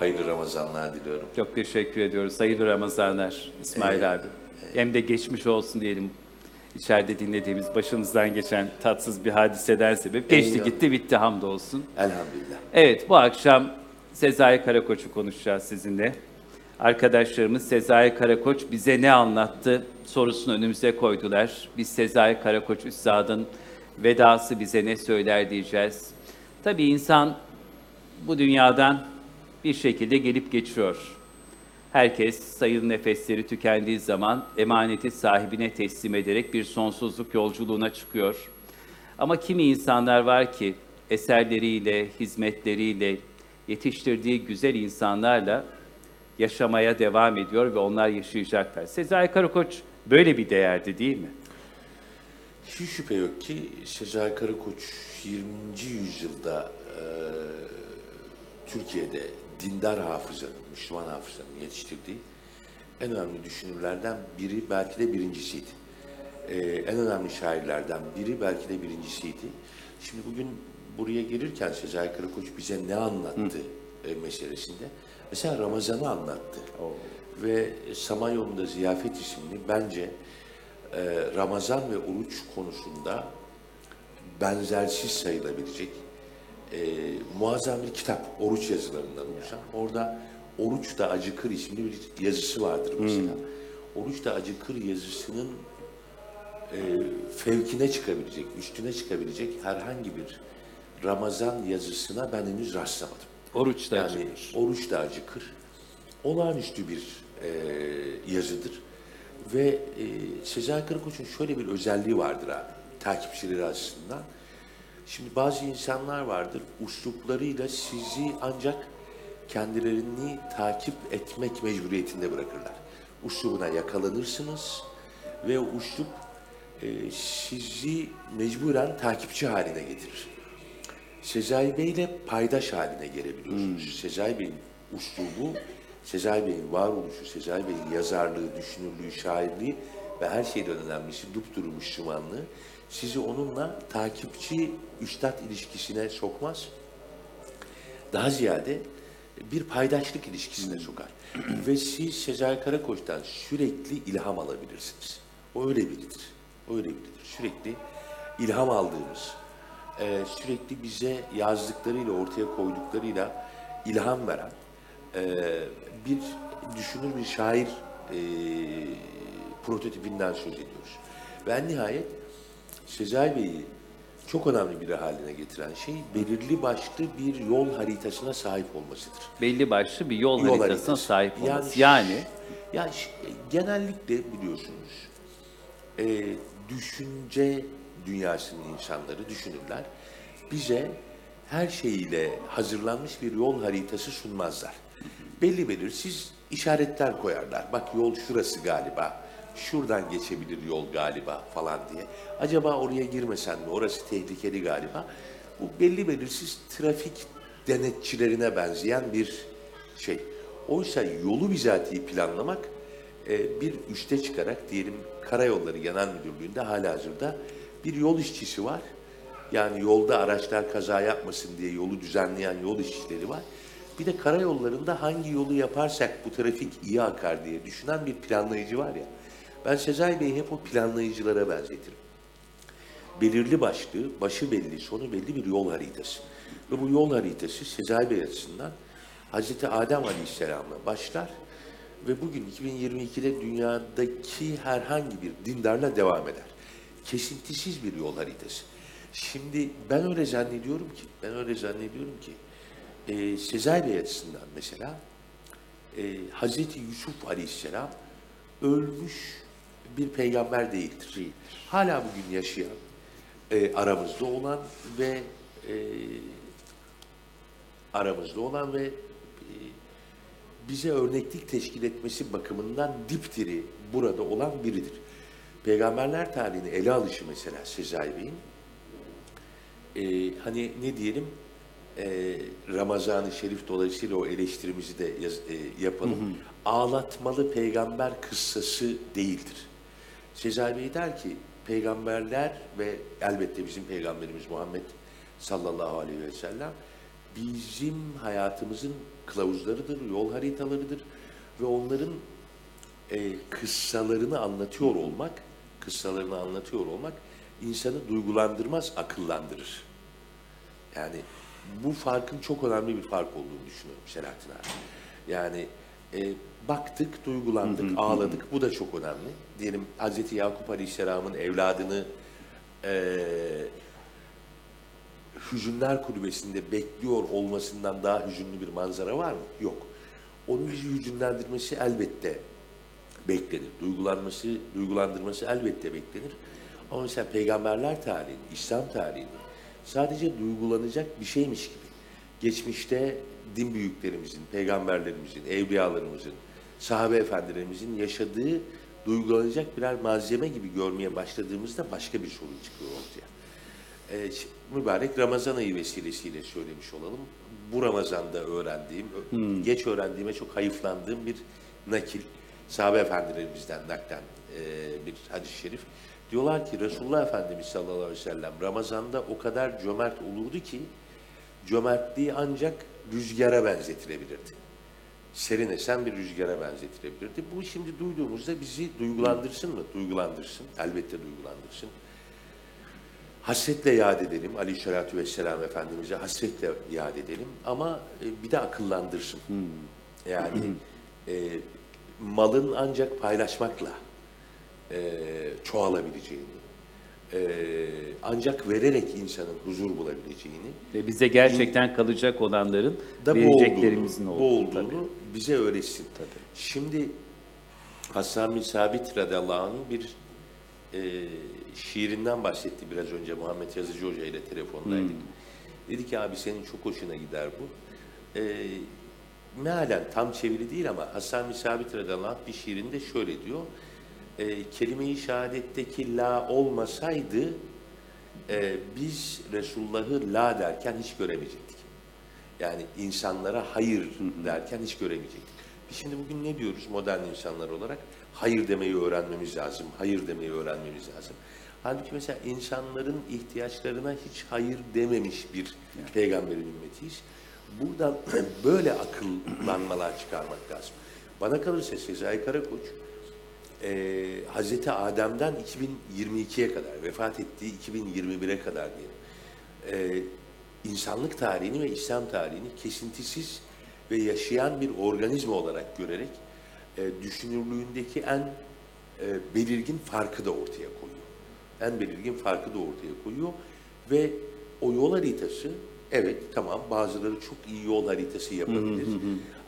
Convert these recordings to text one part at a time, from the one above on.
hayırlı Ramazanlar diliyorum. Çok teşekkür ediyoruz. Hayırlı Ramazanlar İsmail abi. Hem de geçmiş olsun diyelim. İçeride dinlediğimiz başımızdan geçen tatsız bir hadiseden sebep. Geçti Eyvallah. gitti bitti hamdolsun. Elhamdülillah. Evet bu akşam Sezai Karakoç'u konuşacağız sizinle. Arkadaşlarımız Sezai Karakoç bize ne anlattı sorusunu önümüze koydular. Biz Sezai Karakoç Üstad'ın vedası bize ne söyler diyeceğiz. Tabii insan bu dünyadan bir şekilde gelip geçiyor. Herkes sayılı nefesleri tükendiği zaman emaneti sahibine teslim ederek bir sonsuzluk yolculuğuna çıkıyor. Ama kimi insanlar var ki eserleriyle, hizmetleriyle, yetiştirdiği güzel insanlarla yaşamaya devam ediyor ve onlar yaşayacaklar. Sezai Karakoç böyle bir değerdi değil mi? Hiç şüphe yok ki Sezai Karakoç 20. yüzyılda e, Türkiye'de dindar hafızanın, Müslüman hafızanın yetiştirdiği en önemli düşünürlerden biri, belki de birincisiydi. E, en önemli şairlerden biri, belki de birincisiydi. Şimdi bugün buraya gelirken Sezai Karakoç bize ne anlattı e, meselesinde? Mesela Ramazan'ı anlattı. Ve Samanyolu'nda Ziyafet isimli bence e, Ramazan ve oruç konusunda benzersiz sayılabilecek e, muazzam bir kitap, oruç yazılarından oluşan. Orada Oruç da Acıkır isimli bir yazısı vardır mesela. Oruç da Acıkır yazısının e, fevkine çıkabilecek, üstüne çıkabilecek herhangi bir Ramazan yazısına ben henüz rastlamadım. Oruç da Yani acıkır. oruç da acıkır. Olağanüstü bir e, yazıdır. Ve e, Sezai Karakoç'un şöyle bir özelliği vardır abi, takipçileri açısından. Şimdi bazı insanlar vardır, usluplarıyla sizi ancak kendilerini takip etmek mecburiyetinde bırakırlar. Uslubuna yakalanırsınız ve o uslup e, sizi mecburen takipçi haline getirir. Sezai Bey ile paydaş haline gelebiliyorsunuz. Sezai Bey'in uslubu, Sezai Bey'in varoluşu, Sezai Bey'in yazarlığı, düşünürlüğü, şairliği ve her şeyden önemlisi dupduru Müslümanlığı sizi onunla takipçi üstad ilişkisine sokmaz. Daha ziyade bir paydaşlık ilişkisine sokar. Ve siz Sezai Karakoç'tan sürekli ilham alabilirsiniz. O öyle biridir. O öyle biridir. Sürekli ilham aldığımız, e, sürekli bize yazdıklarıyla, ortaya koyduklarıyla ilham veren e, bir düşünür bir şair e, prototipinden söz ediyoruz. Ve en nihayet Sezai Bey'i çok önemli biri haline getiren şey belirli başlı bir yol haritasına sahip olmasıdır. Belli başlı bir yol, Yol haritasına haritası. sahip olması. Yani- Yani, Yani genellikle biliyorsunuz e, düşünce dünyasının insanları, düşünürler bize her şeyiyle hazırlanmış bir yol haritası sunmazlar. Belli belirsiz işaretler koyarlar. Bak yol şurası galiba, şuradan geçebilir yol galiba falan diye. Acaba oraya girmesen mi, orası tehlikeli galiba. Bu belli belirsiz trafik denetçilerine benzeyen bir şey. Oysa yolu bizatihi planlamak e, bir üste çıkarak diyelim Karayolları Genel Müdürlüğü'nde halihazırda bir yol işçisi var. Yani yolda araçlar kaza yapmasın diye yolu düzenleyen yol işçileri var. Bir de karayollarında hangi yolu yaparsak bu trafik iyi akar diye düşünen bir planlayıcı var ya. Ben Sezai Bey'i hep o planlayıcılara benzetirim belirli başlı, başı belli, sonu belli bir yol haritası. Ve bu yol haritası Sezai Bey açısından Hazreti Adem Aleyhisselam'la başlar ve bugün 2022'de dünyadaki herhangi bir dindarla devam eder. Kesintisiz bir yol haritası. Şimdi ben öyle zannediyorum ki, ben öyle zannediyorum ki e, Sezai Bey açısından mesela e, Hazreti Yusuf Aleyhisselam ölmüş bir peygamber değildir. Hala bugün yaşayan, e, aramızda olan ve e, aramızda olan ve e, bize örneklik teşkil etmesi bakımından dipdiri burada olan biridir. Peygamberler tarihini ele alışı mesela Sezai Bey'in e, hani ne diyelim e, Ramazan-ı Şerif dolayısıyla o eleştirimizi de yaz- e, yapalım. Ağlatmalı peygamber kıssası değildir. Sezai der ki peygamberler ve elbette bizim peygamberimiz Muhammed sallallahu aleyhi ve sellem bizim hayatımızın kılavuzlarıdır, yol haritalarıdır ve onların e, kıssalarını anlatıyor olmak, kıssalarını anlatıyor olmak insanı duygulandırmaz, akıllandırır. Yani bu farkın çok önemli bir fark olduğunu düşünüyorum Selahattin abi. Yani e, baktık, duygulandık, ağladık. Bu da çok önemli. Diyelim Hazreti Yakup Aleyhisselam'ın evladını e, Hüzünler Kulübesi'nde bekliyor olmasından daha hüzünlü bir manzara var mı? Yok. Onun bizi hüzünlendirmesi elbette beklenir. Duygulanması, duygulandırması elbette beklenir. Ama mesela peygamberler tarihini, İslam tarihini sadece duygulanacak bir şeymiş gibi. Geçmişte din büyüklerimizin, peygamberlerimizin, evliyalarımızın, sahabe efendilerimizin yaşadığı duygulanacak birer malzeme gibi görmeye başladığımızda başka bir sorun çıkıyor ortaya. Ee, mübarek Ramazan ayı vesilesiyle söylemiş olalım. Bu Ramazan'da öğrendiğim, ö- geç öğrendiğime çok hayıflandığım bir nakil. Sahabe efendilerimizden naklen e, bir hadis-i şerif. Diyorlar ki Resulullah Efendimiz sallallahu aleyhi ve sellem Ramazan'da o kadar cömert olurdu ki cömertliği ancak rüzgara benzetilebilirdi. Serin esen bir rüzgara benzetilebilirdi. Bu şimdi duyduğumuzda bizi duygulandırsın mı? Duygulandırsın. Elbette duygulandırsın. Hasretle yad edelim. Aleyhisselatü Vesselam Efendimiz'e hasretle yad edelim. Ama e, bir de akıllandırsın. Yani e, malın ancak paylaşmakla e, çoğalabileceğini, e, ancak vererek insanın huzur bulabileceğini Ve bize gerçekten kalacak olanların da bu vereceklerimizin olduğunu, bu olduğunu. olduğunu tabii. bize öğretsin. Şimdi Hasan bin Sabit radıyallahu anh'ın bir e, şiirinden bahsetti biraz önce Muhammed Yazıcı Hoca ile telefondaydık. Dedi ki abi senin çok hoşuna gider bu. E, mealen tam çeviri değil ama Hasan bin Sabit radıyallahu anh bir şiirinde şöyle diyor. E, kelime-i şehadetteki la olmasaydı e, biz Resulullah'ı la derken hiç göremeyecektik. Yani insanlara hayır derken hiç göremeyecektik. Biz şimdi bugün ne diyoruz modern insanlar olarak? Hayır demeyi öğrenmemiz lazım, hayır demeyi öğrenmemiz lazım. Halbuki mesela insanların ihtiyaçlarına hiç hayır dememiş bir peygamberin ümmetiyiz. Buradan böyle akıllanmalar çıkarmak lazım. Bana kalırsa Sezai Karakoç, e, Hazreti Adem'den 2022'ye kadar, vefat ettiği 2021'e kadar diyelim, e, insanlık tarihini ve İslam tarihini kesintisiz ve yaşayan bir organizma olarak görerek e, düşünürlüğündeki en e, belirgin farkı da ortaya koyuyor. En belirgin farkı da ortaya koyuyor ve o yol haritası evet tamam bazıları çok iyi yol haritası yapabilir.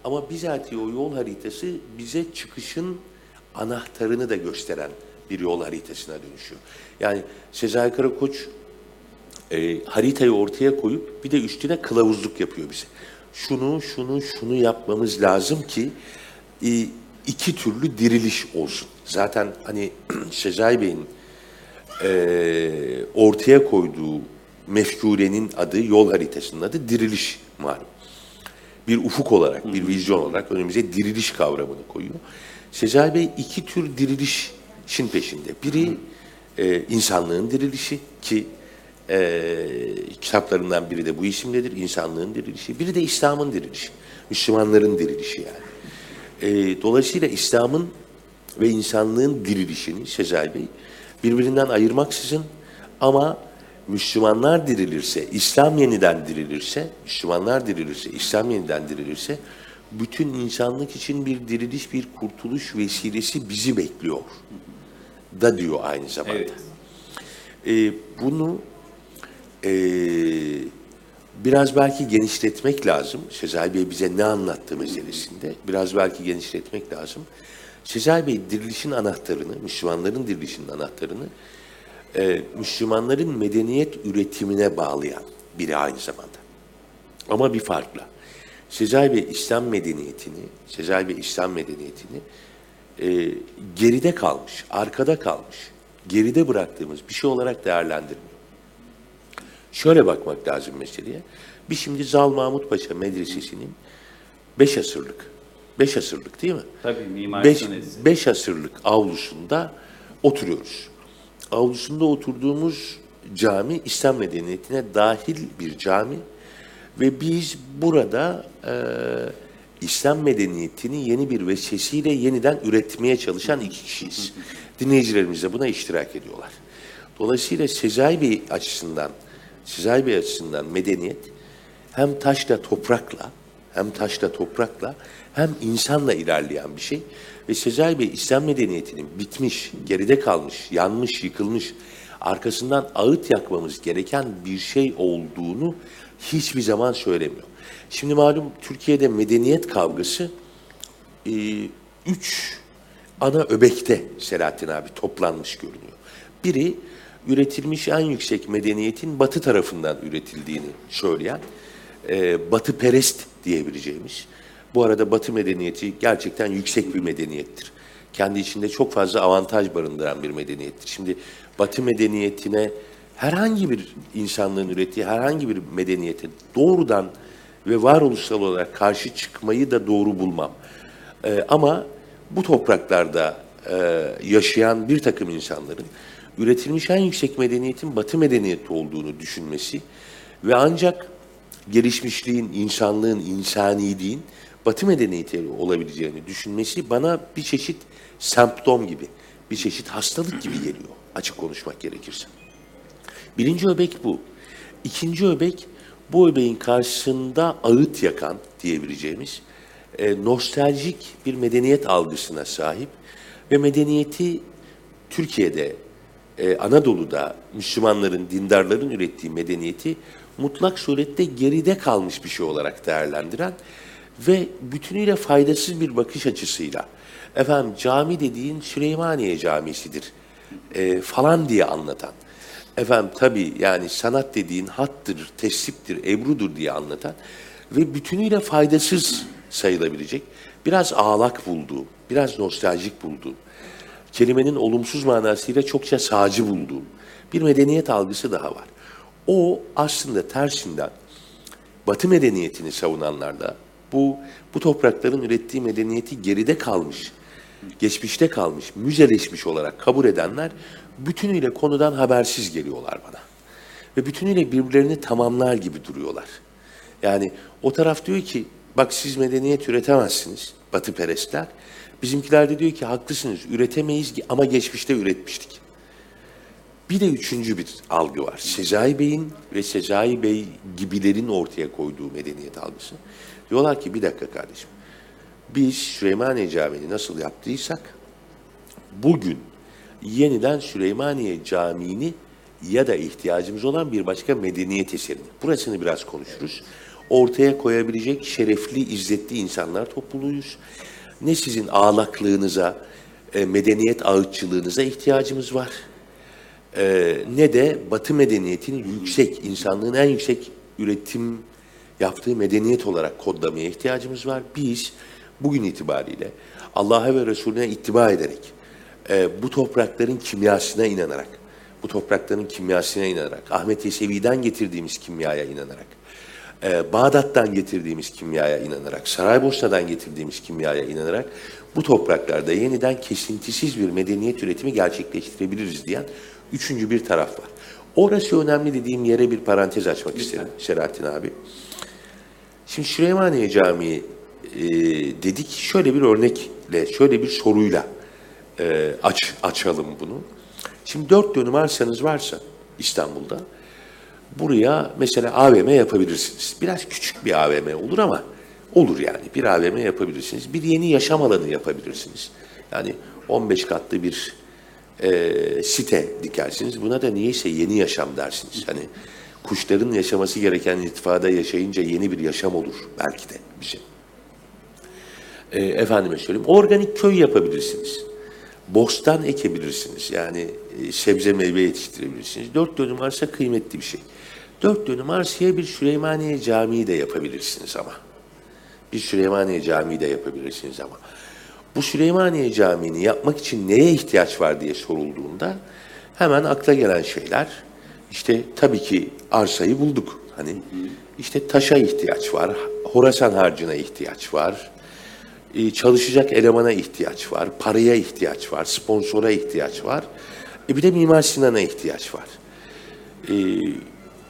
Ama bizatihi o yol haritası bize çıkışın anahtarını da gösteren bir yol haritasına dönüşüyor. Yani Sezai Karakoç e, haritayı ortaya koyup bir de üstüne kılavuzluk yapıyor bize. Şunu, şunu, şunu yapmamız lazım ki e, iki türlü diriliş olsun. Zaten hani Sezai Bey'in e, ortaya koyduğu mefkurenin adı, yol haritasının adı diriliş malum. Bir ufuk olarak, bir vizyon olarak önümüze diriliş kavramını koyuyor. Sezai Bey iki tür dirilişin peşinde. Biri e, insanlığın dirilişi ki e, kitaplarından biri de bu isimdedir. İnsanlığın dirilişi. Biri de İslam'ın dirilişi. Müslümanların dirilişi yani. E, dolayısıyla İslam'ın ve insanlığın dirilişini Sezai Bey birbirinden ayırmaksızın ama Müslümanlar dirilirse, İslam yeniden dirilirse, Müslümanlar dirilirse, İslam yeniden dirilirse bütün insanlık için bir diriliş, bir kurtuluş vesilesi bizi bekliyor da diyor aynı zamanda. Evet. Ee, bunu ee, biraz belki genişletmek lazım. Sezai Bey bize ne anlattı meselesinde. Biraz belki genişletmek lazım. Sezai Bey dirilişin anahtarını, Müslümanların dirilişinin anahtarını e, Müslümanların medeniyet üretimine bağlayan biri aynı zamanda. Ama bir farkla. Sezai Bey İslam medeniyetini, Sezai Bey İslam medeniyetini e, geride kalmış, arkada kalmış, geride bıraktığımız bir şey olarak değerlendirmiyor. Şöyle bakmak lazım meseleye. Bir şimdi Zal Mahmut Paşa Medresesi'nin beş asırlık, beş asırlık değil mi? Tabii, Mimar beş, beş asırlık avlusunda oturuyoruz. Avlusunda oturduğumuz cami İslam medeniyetine dahil bir cami ve biz burada e, İslam medeniyetini yeni bir veçesiyle yeniden üretmeye çalışan iki kişiyiz. Dinleyicilerimiz de buna iştirak ediyorlar. Dolayısıyla Sezai Bey açısından, Sezai Bey açısından medeniyet hem taşla toprakla, hem taşla toprakla, hem insanla ilerleyen bir şey. Ve Sezai Bey İslam medeniyetinin bitmiş, geride kalmış, yanmış, yıkılmış, arkasından ağıt yakmamız gereken bir şey olduğunu hiçbir zaman söylemiyor. Şimdi malum Türkiye'de medeniyet kavgası e, üç ana öbekte Selahattin abi toplanmış görünüyor. Biri üretilmiş en yüksek medeniyetin batı tarafından üretildiğini söyleyen e, batı perest diyebileceğimiz. Bu arada batı medeniyeti gerçekten yüksek bir medeniyettir. Kendi içinde çok fazla avantaj barındıran bir medeniyettir. Şimdi batı medeniyetine herhangi bir insanlığın ürettiği herhangi bir medeniyete doğrudan ve varoluşsal olarak karşı çıkmayı da doğru bulmam. Ee, ama bu topraklarda e, yaşayan bir takım insanların üretilmiş en yüksek medeniyetin batı medeniyeti olduğunu düşünmesi ve ancak gelişmişliğin, insanlığın, insaniliğin batı medeniyeti olabileceğini düşünmesi bana bir çeşit semptom gibi, bir çeşit hastalık gibi geliyor açık konuşmak gerekirse. Birinci öbek bu. İkinci öbek bu öbeğin karşısında ağıt yakan diyebileceğimiz e, nostaljik bir medeniyet algısına sahip ve medeniyeti Türkiye'de, e, Anadolu'da Müslümanların, dindarların ürettiği medeniyeti mutlak surette geride kalmış bir şey olarak değerlendiren ve bütünüyle faydasız bir bakış açısıyla efendim cami dediğin Süleymaniye Camisi'dir e, falan diye anlatan efendim tabii yani sanat dediğin hattır, tesiptir, ebrudur diye anlatan ve bütünüyle faydasız sayılabilecek, biraz ağlak bulduğum, biraz nostaljik bulduğum, kelimenin olumsuz manasıyla çokça sağcı bulduğum bir medeniyet algısı daha var. O aslında tersinden Batı medeniyetini savunanlarla bu bu toprakların ürettiği medeniyeti geride kalmış, geçmişte kalmış, müzeleşmiş olarak kabul edenler bütünüyle konudan habersiz geliyorlar bana. Ve bütünüyle birbirlerini tamamlar gibi duruyorlar. Yani o taraf diyor ki bak siz medeniyet üretemezsiniz Batı perestler. Bizimkiler de diyor ki haklısınız üretemeyiz ama geçmişte üretmiştik. Bir de üçüncü bir algı var. Sezai Bey'in ve Sezai Bey gibilerin ortaya koyduğu medeniyet algısı. Diyorlar ki bir dakika kardeşim. Biz Süleymaniye Camii'ni nasıl yaptıysak bugün yeniden Süleymaniye Camii'ni ya da ihtiyacımız olan bir başka medeniyet eserini. Burasını biraz konuşuruz. Ortaya koyabilecek şerefli, izzetli insanlar topluluğuyuz. Ne sizin ağlaklığınıza, e, medeniyet ağıtçılığınıza ihtiyacımız var. E, ne de Batı medeniyetinin yüksek, insanlığın en yüksek üretim yaptığı medeniyet olarak kodlamaya ihtiyacımız var. Biz bugün itibariyle Allah'a ve Resulüne ittiba ederek, e, bu toprakların kimyasına inanarak, bu toprakların kimyasına inanarak, Ahmet Yesevi'den getirdiğimiz kimyaya inanarak, e, Bağdat'tan getirdiğimiz kimyaya inanarak, Saraybosna'dan getirdiğimiz kimyaya inanarak bu topraklarda yeniden kesintisiz bir medeniyet üretimi gerçekleştirebiliriz diyen üçüncü bir taraf var. Orası önemli dediğim yere bir parantez açmak isterim Selahattin abi. Şimdi Süleymaniye Camii e, dedik şöyle bir örnekle, şöyle bir soruyla e, aç açalım bunu. Şimdi dört dönüm arsanız varsa İstanbul'da buraya mesela AVM yapabilirsiniz. Biraz küçük bir AVM olur ama olur yani. Bir AVM yapabilirsiniz. Bir yeni yaşam alanı yapabilirsiniz. Yani 15 katlı bir e, site dikersiniz. Buna da niyeyse yeni yaşam dersiniz. Hani kuşların yaşaması gereken irtifada yaşayınca yeni bir yaşam olur belki de bir şey. E, efendime söyleyeyim organik köy yapabilirsiniz. Bostan ekebilirsiniz. Yani e, sebze meyve yetiştirebilirsiniz. Dört dönüm arsa kıymetli bir şey. Dört dönüm arsaya bir Süleymaniye Camii de yapabilirsiniz ama. Bir Süleymaniye Camii de yapabilirsiniz ama. Bu Süleymaniye Camii'ni yapmak için neye ihtiyaç var diye sorulduğunda hemen akla gelen şeyler işte tabii ki arsayı bulduk. Hani işte taşa ihtiyaç var, Horasan harcına ihtiyaç var, çalışacak elemana ihtiyaç var, paraya ihtiyaç var, sponsora ihtiyaç var. E bir de Mimar Sinan'a ihtiyaç var. E,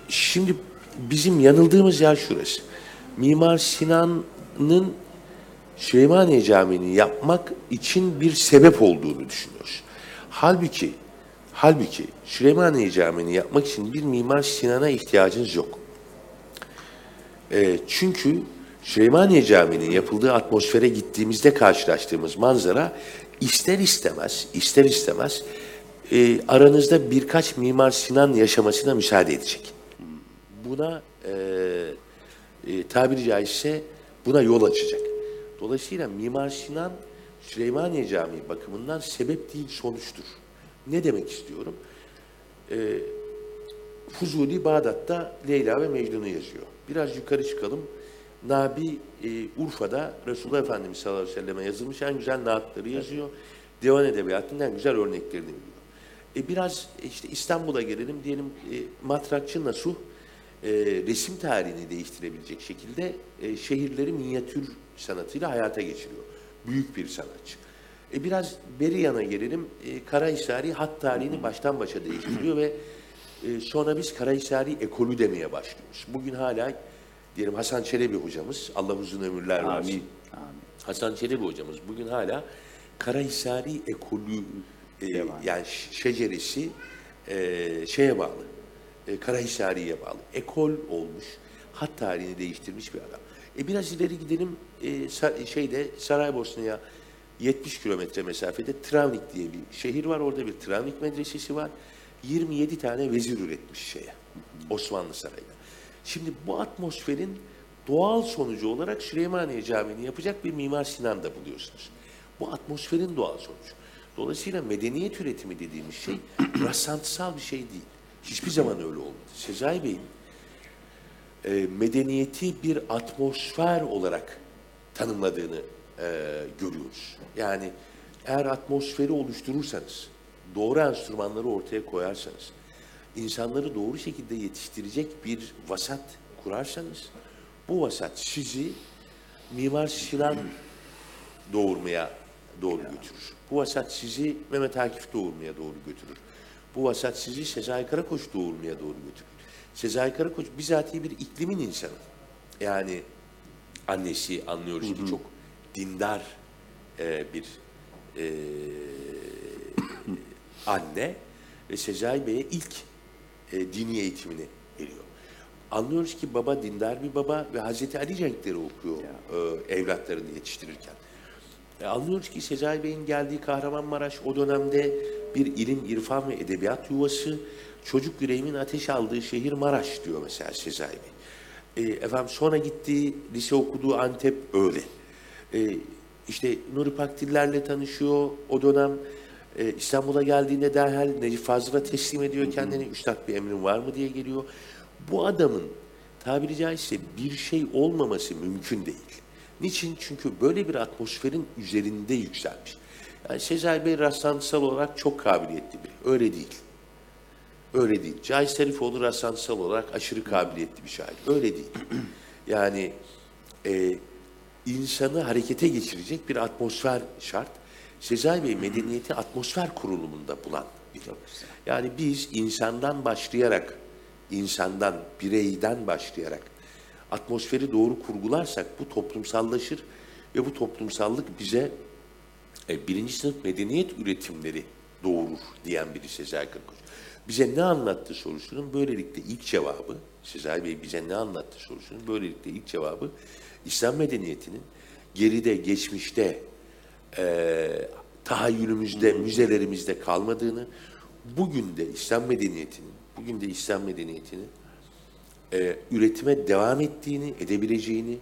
şimdi bizim yanıldığımız yer şurası. Mimar Sinan'ın Süleymaniye Camii'ni yapmak için bir sebep olduğunu düşünüyoruz. Halbuki halbuki Süleymaniye Camii'ni yapmak için bir Mimar Sinan'a ihtiyacınız yok. E, çünkü Süleymaniye Camii'nin yapıldığı atmosfere gittiğimizde karşılaştığımız manzara ister istemez, ister istemez e, aranızda birkaç Mimar Sinan yaşamasına müsaade edecek. Buna e, e, tabiri caizse buna yol açacak. Dolayısıyla Mimar Sinan Süleymaniye Camii bakımından sebep değil sonuçtur. Ne demek istiyorum? Fuzuli Bağdat'ta Leyla ve Mecnun'u yazıyor. Biraz yukarı çıkalım. Nabi e, Urfa'da Resulullah Efendimiz sallallahu aleyhi ve selleme yazılmış en güzel naatları yazıyor. Divan Edebiyatı'nın en güzel örneklerini biliyor. E, biraz işte İstanbul'a gelelim. Diyelim e, Matrakçı Nasuh e, resim tarihini değiştirebilecek şekilde e, şehirleri minyatür sanatıyla hayata geçiriyor. Büyük bir sanatçı. E, biraz Beriyan'a gelelim. E, Karahisari hat tarihini baştan başa değiştiriyor ve e, sonra biz Karahisari ekolü demeye başlıyoruz. Bugün hala diyelim Hasan Çelebi hocamız, Allah uzun ömürler versin. Amin. Hasan Çelebi hocamız bugün hala Karahisari ekolü e, yani şeceresi e, şeye bağlı. E, Karahisari'ye bağlı. Ekol olmuş. Hat tarihini değiştirmiş bir adam. E biraz ileri gidelim e, şeyde Saraybosna'ya 70 kilometre mesafede Travnik diye bir şehir var. Orada bir Travnik medresesi var. 27 tane vezir üretmiş şeye. Osmanlı Sarayı'na. Şimdi bu atmosferin doğal sonucu olarak Süleymaniye Camii'ni yapacak bir Mimar Sinan da buluyorsunuz. Bu atmosferin doğal sonucu. Dolayısıyla medeniyet üretimi dediğimiz şey rastlantısal bir şey değil. Hiçbir zaman öyle olmadı. Sezai Bey'in e, medeniyeti bir atmosfer olarak tanımladığını e, görüyoruz. Yani eğer atmosferi oluşturursanız, doğru enstrümanları ortaya koyarsanız, insanları doğru şekilde yetiştirecek bir vasat kurarsanız, bu vasat sizi Mimar Sinan doğurmaya doğru götürür. Bu vasat sizi Mehmet Akif doğurmaya doğru götürür. Bu vasat sizi Sezai Karakoç doğurmaya doğru götürür. Sezai Karakoç bizatihi bir iklimin insanı. Yani annesi anlıyoruz ki çok dindar e, bir e, anne ve Sezai Bey'e ilk e, dini eğitimini veriyor. Anlıyoruz ki baba dindar bir baba ve Hazreti Ali renkleri okuyor e, evlatlarını yetiştirirken. E, anlıyoruz ki Sezai Bey'in geldiği Kahramanmaraş o dönemde bir ilim, irfan ve edebiyat yuvası. Çocuk yüreğimin ateş aldığı şehir Maraş diyor mesela Sezai Bey. E, efendim sonra gittiği, lise okuduğu Antep öyle. E, işte Nuri Pakdiller'le tanışıyor o dönem. E, İstanbul'a geldiğinde derhal Necip Fazıl'a teslim ediyor kendini. Üstad bir emrin var mı diye geliyor. Bu adamın tabiri caizse bir şey olmaması mümkün değil. Niçin? Çünkü böyle bir atmosferin üzerinde yükselmiş. Yani Sezai Bey rastlantısal olarak çok kabiliyetli biri. Öyle değil. Öyle değil. Cahit Serifoğlu rastlantısal olarak aşırı kabiliyetli bir şair. Öyle değil. Yani e, insanı harekete geçirecek bir atmosfer şart. Sezai Bey medeniyeti atmosfer kurulumunda bulan biri. Yani biz insandan başlayarak, insandan, bireyden başlayarak atmosferi doğru kurgularsak bu toplumsallaşır ve bu toplumsallık bize e, birinci sınıf medeniyet üretimleri doğurur diyen biri Sezai Karakoç. Bize ne anlattı sorusunun böylelikle ilk cevabı, Sezai Bey bize ne anlattı sorusunun böylelikle ilk cevabı, İslam medeniyetinin geride, geçmişte, e, tahayyülümüzde, müzelerimizde kalmadığını, bugün de İslam medeniyetinin, bugün de İslam medeniyetinin e, üretime devam ettiğini, edebileceğini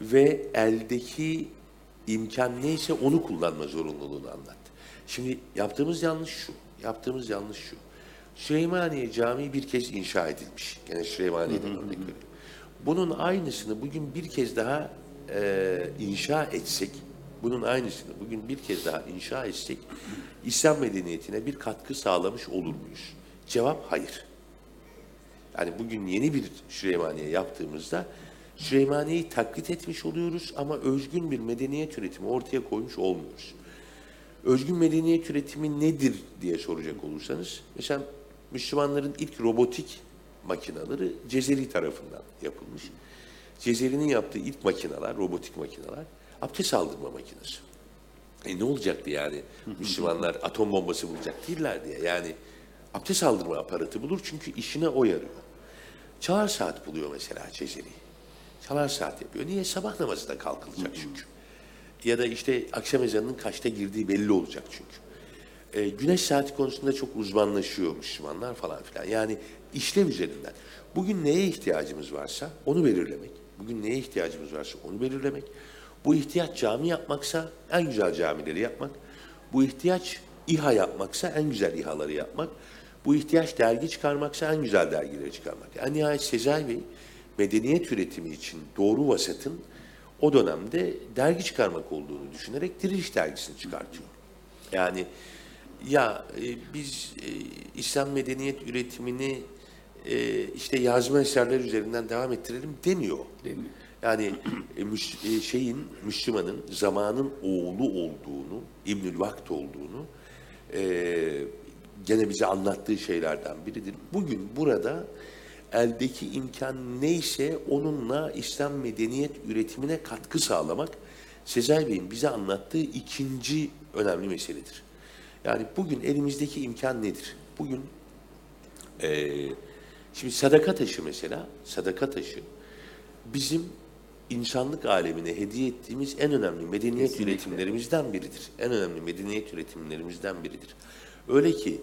ve eldeki imkan neyse onu kullanma zorunluluğunu anlattı. Şimdi yaptığımız yanlış şu, yaptığımız yanlış şu. Süleymaniye Camii bir kez inşa edilmiş. Gene Süleymaniye'den örnek veriyorum. Bunun aynısını bugün bir kez daha e, inşa etsek, bunun aynısını bugün bir kez daha inşa etsek, İslam medeniyetine bir katkı sağlamış olur muyuz? Cevap hayır. Yani bugün yeni bir Süleymaniye yaptığımızda Süleymaniye'yi taklit etmiş oluyoruz ama özgün bir medeniyet üretimi ortaya koymuş olmuyoruz. Özgün medeniyet üretimi nedir diye soracak olursanız, mesela Müslümanların ilk robotik makinaları Cezeri tarafından yapılmış. Cezeri'nin yaptığı ilk makineler, robotik makineler abdest aldırma makinesi. E ne olacaktı yani? Müslümanlar atom bombası bulacak değiller diye. Yani abdest aldırma aparatı bulur çünkü işine o yarıyor. Çalar saat buluyor mesela Cezeri. Çalar saat yapıyor. Niye? Sabah namazına kalkılacak çünkü. Ya da işte akşam ezanının kaçta girdiği belli olacak çünkü. E, güneş saati konusunda çok uzmanlaşıyor Müslümanlar falan filan. Yani işlev üzerinden. Bugün neye ihtiyacımız varsa onu belirlemek. Bugün neye ihtiyacımız varsa onu belirlemek. Bu ihtiyaç cami yapmaksa en güzel camileri yapmak. Bu ihtiyaç İHA yapmaksa en güzel İHA'ları yapmak. Bu ihtiyaç dergi çıkarmaksa en güzel dergileri çıkarmak. Yani nihayet Sezai Bey medeniyet üretimi için doğru vasatın o dönemde dergi çıkarmak olduğunu düşünerek Diriliş dergisini çıkartıyor. Yani ya e, biz e, İslam medeniyet üretimini e, işte yazma eserler üzerinden devam ettirelim demiyor. Demiyor. Yani e, müs- e, şeyin Müslümanın zamanın oğlu olduğunu, İbnül Vakt olduğunu e, gene bize anlattığı şeylerden biridir. Bugün burada eldeki imkan neyse onunla İslam medeniyet üretimine katkı sağlamak Sezai Bey'in bize anlattığı ikinci önemli meseledir. Yani bugün elimizdeki imkan nedir? Bugün ee, şimdi sadaka taşı mesela, sadaka taşı bizim insanlık alemine hediye ettiğimiz en önemli medeniyet üretimlerimizden biridir. En önemli medeniyet üretimlerimizden biridir. Öyle ki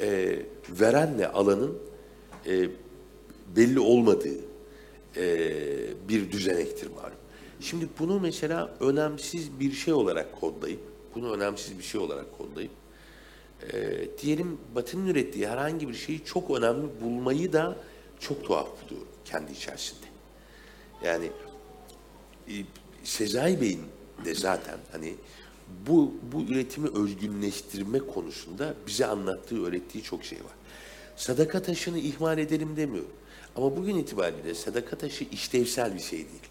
e, verenle alanın e, belli olmadığı e, bir düzenektir malum. Şimdi bunu mesela önemsiz bir şey olarak kodlayıp, bunu önemsiz bir şey olarak kodlayıp, e, diyelim Batı'nın ürettiği herhangi bir şeyi çok önemli bulmayı da çok tuhaf buluyorum kendi içerisinde. Yani Sezai Bey'in de zaten hani bu bu üretimi özgünleştirme konusunda bize anlattığı, öğrettiği çok şey var. Sadaka taşını ihmal edelim demiyorum. Ama bugün itibariyle sadaka taşı işlevsel bir şey değil.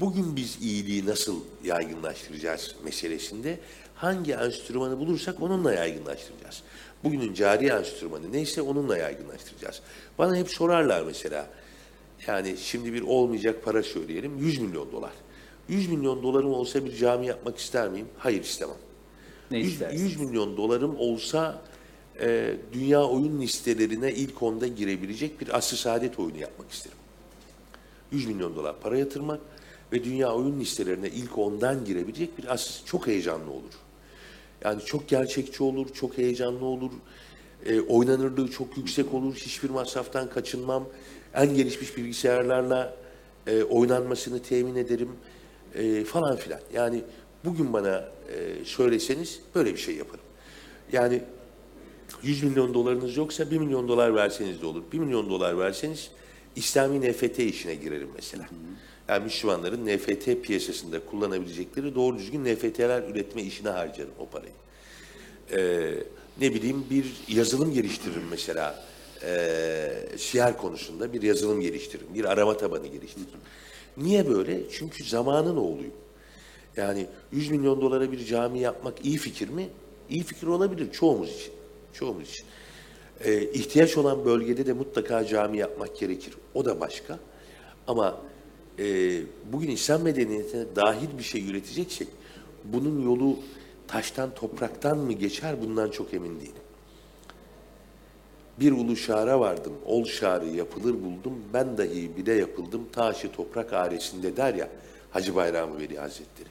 Bugün biz iyiliği nasıl yaygınlaştıracağız meselesinde hangi enstrümanı bulursak onunla yaygınlaştıracağız. Bugünün cari enstrümanı neyse onunla yaygınlaştıracağız. Bana hep sorarlar mesela. Yani şimdi bir olmayacak para söyleyelim 100 milyon dolar. 100 milyon dolarım olsa bir cami yapmak ister miyim? Hayır istemem. Ne 100, istersin? 100 milyon dolarım olsa e, dünya oyun listelerine ilk onda girebilecek bir asr saadet oyunu yapmak isterim. 100 milyon dolar para yatırmak ve dünya oyun listelerine ilk ondan girebilecek bir asr çok heyecanlı olur. Yani çok gerçekçi olur, çok heyecanlı olur. E, oynanırlığı çok yüksek olur. Hiçbir masraftan kaçınmam. En gelişmiş bilgisayarlarla e, oynanmasını temin ederim e, falan filan. Yani bugün bana e, söyleseniz böyle bir şey yaparım. Yani 100 milyon dolarınız yoksa 1 milyon dolar verseniz de olur. 1 milyon dolar verseniz İslami NFT işine girerim mesela. Yani Müslümanların NFT piyasasında kullanabilecekleri doğru düzgün NFT'ler üretme işine harcarım o parayı. Ee, ne bileyim bir yazılım geliştiririm mesela. Ee, siyer konusunda bir yazılım geliştiririm. Bir arama tabanı geliştiririm. Niye böyle? Çünkü zamanın oğluyum. Yani 100 milyon dolara bir cami yapmak iyi fikir mi? İyi fikir olabilir çoğumuz için. Çoğumuz için. Ee, ihtiyaç olan bölgede de mutlaka cami yapmak gerekir. O da başka. Ama e, bugün İslam medeniyetine dahil bir şey üreteceksek bunun yolu taştan topraktan mı geçer bundan çok emin değilim. Bir ulu şara vardım, ol şarı yapılır buldum, ben dahi bile yapıldım taşı toprak aresinde der ya Hacı Bayram Veli Hazretleri.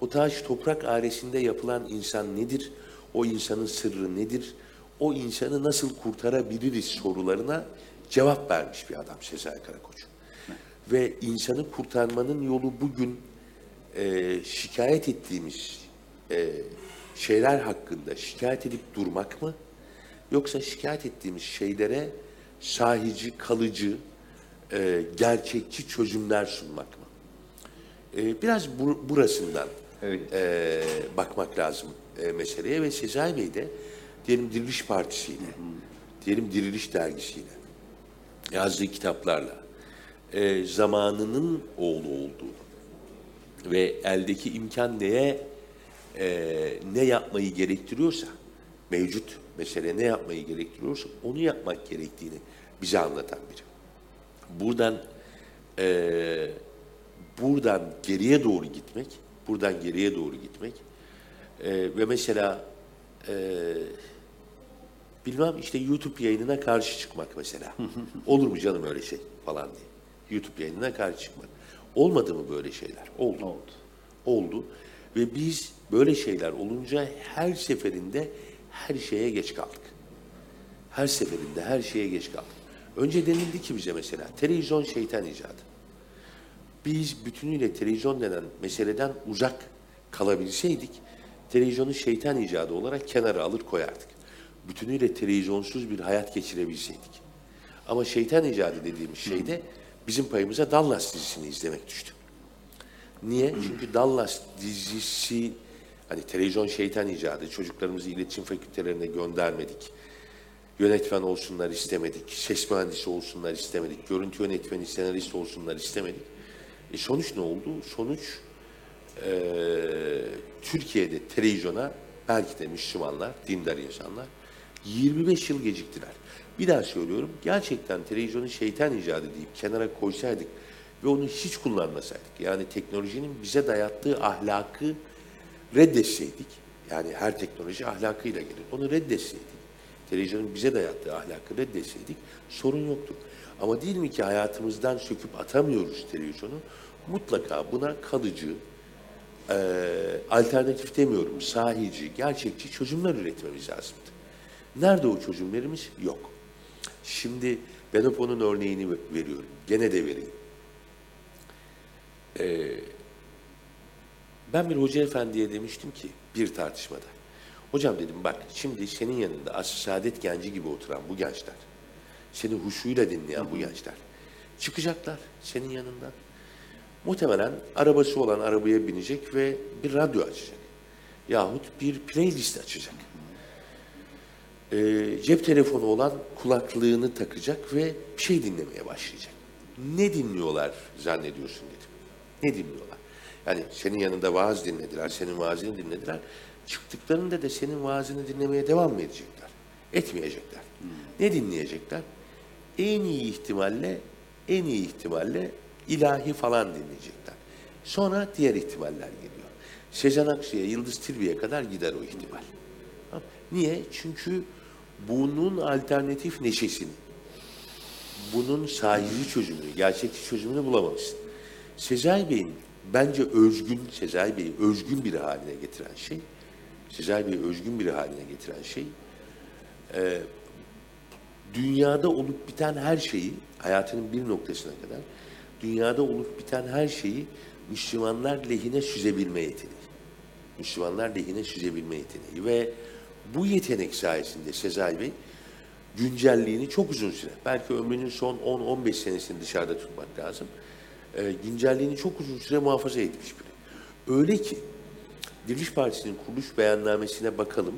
O taş toprak aresinde yapılan insan nedir? O insanın sırrı nedir? O insanı nasıl kurtarabiliriz sorularına cevap vermiş bir adam Sezai Karakoç. Ve insanı kurtarmanın yolu bugün e, şikayet ettiğimiz e, şeyler hakkında şikayet edip durmak mı? Yoksa şikayet ettiğimiz şeylere sahici, kalıcı, e, gerçekçi çözümler sunmak mı? E, biraz bur- burasından Evet. e, bakmak lazım e, meseleye ve Sezai Bey de diyelim Diriliş Partisi'yle, diyelim Diriliş Dergisi'yle, yazdığı kitaplarla e, zamanının oğlu olduğunu ve eldeki imkan neye e, ne yapmayı gerektiriyorsa mevcut mesele ne yapmayı gerektiriyorsa onu yapmak gerektiğini bize anlatan biri. Buradan e, buradan geriye doğru gitmek buradan geriye doğru gitmek. Ee, ve mesela e, bilmem işte YouTube yayınına karşı çıkmak mesela. Olur mu canım öyle şey falan diye. YouTube yayınına karşı çıkmak. Olmadı mı böyle şeyler? Oldu. Oldu. Oldu. Ve biz böyle şeyler olunca her seferinde her şeye geç kaldık. Her seferinde her şeye geç kaldık. Önce denildi ki bize mesela televizyon şeytan icadı. Biz bütünüyle televizyon denen meseleden uzak kalabilseydik televizyonu şeytan icadı olarak kenara alır koyardık. Bütünüyle televizyonsuz bir hayat geçirebilseydik. Ama şeytan icadı dediğimiz şeyde bizim payımıza Dallas dizisini izlemek düştü. Niye? Çünkü Dallas dizisi hani televizyon şeytan icadı. Çocuklarımızı iletişim fakültelerine göndermedik. Yönetmen olsunlar istemedik. Ses mühendisi olsunlar istemedik. Görüntü yönetmeni, senarist olsunlar istemedik. E sonuç ne oldu? Sonuç eee, Türkiye'de televizyona belki de Müslümanlar, dindar insanlar 25 yıl geciktiler. Bir daha söylüyorum. Gerçekten televizyonu şeytan icadı deyip kenara koysaydık ve onu hiç kullanmasaydık. Yani teknolojinin bize dayattığı ahlakı reddetseydik. Yani her teknoloji ahlakıyla gelir. Onu reddetseydik. Televizyonun bize dayattığı ahlakı reddetseydik sorun yoktu. Ama değil mi ki hayatımızdan söküp atamıyoruz televizyonu. Mutlaka buna kalıcı, eee, alternatif demiyorum, sahici, gerçekçi çözümler üretmemiz lazımdı. Nerede o çözümlerimiz? Yok. Şimdi ben hep onun örneğini veriyorum. Gene de vereyim. Ee, ben bir hoca efendiye demiştim ki bir tartışmada. Hocam dedim bak şimdi senin yanında asr saadet genci gibi oturan bu gençler, seni huşuyla dinleyen bu gençler çıkacaklar senin yanından. Muhtemelen arabası olan arabaya binecek ve bir radyo açacak. Yahut bir playlist açacak. Ee, cep telefonu olan kulaklığını takacak ve bir şey dinlemeye başlayacak. Ne dinliyorlar zannediyorsun dedim. Ne dinliyorlar? Yani senin yanında vaaz dinlediler, senin vaazını dinlediler. Çıktıklarında da senin vaazını dinlemeye devam mı edecekler? Etmeyecekler. Ne dinleyecekler? En iyi ihtimalle, en iyi ihtimalle ilahi falan dinleyecekler. Sonra diğer ihtimaller geliyor. Sezen Aksu'ya, Yıldız Tilbe'ye kadar gider o ihtimal. Niye? Çünkü bunun alternatif neşesini, bunun sahici çözümünü, gerçekçi çözümünü bulamamışsın. Sezai Bey'in bence özgün, Sezai Bey'i özgün bir haline getiren şey, Sezai Bey'i özgün bir haline getiren şey, e, dünyada olup biten her şeyi, hayatının bir noktasına kadar, dünyada olup biten her şeyi Müslümanlar lehine süzebilme yeteneği. Müslümanlar lehine süzebilme yeteneği ve bu yetenek sayesinde Sezai Bey güncelliğini çok uzun süre, belki ömrünün son 10-15 senesini dışarıda tutmak lazım. E, güncelliğini çok uzun süre muhafaza etmiş biri. Öyle ki Diriliş Partisi'nin kuruluş beyannamesine bakalım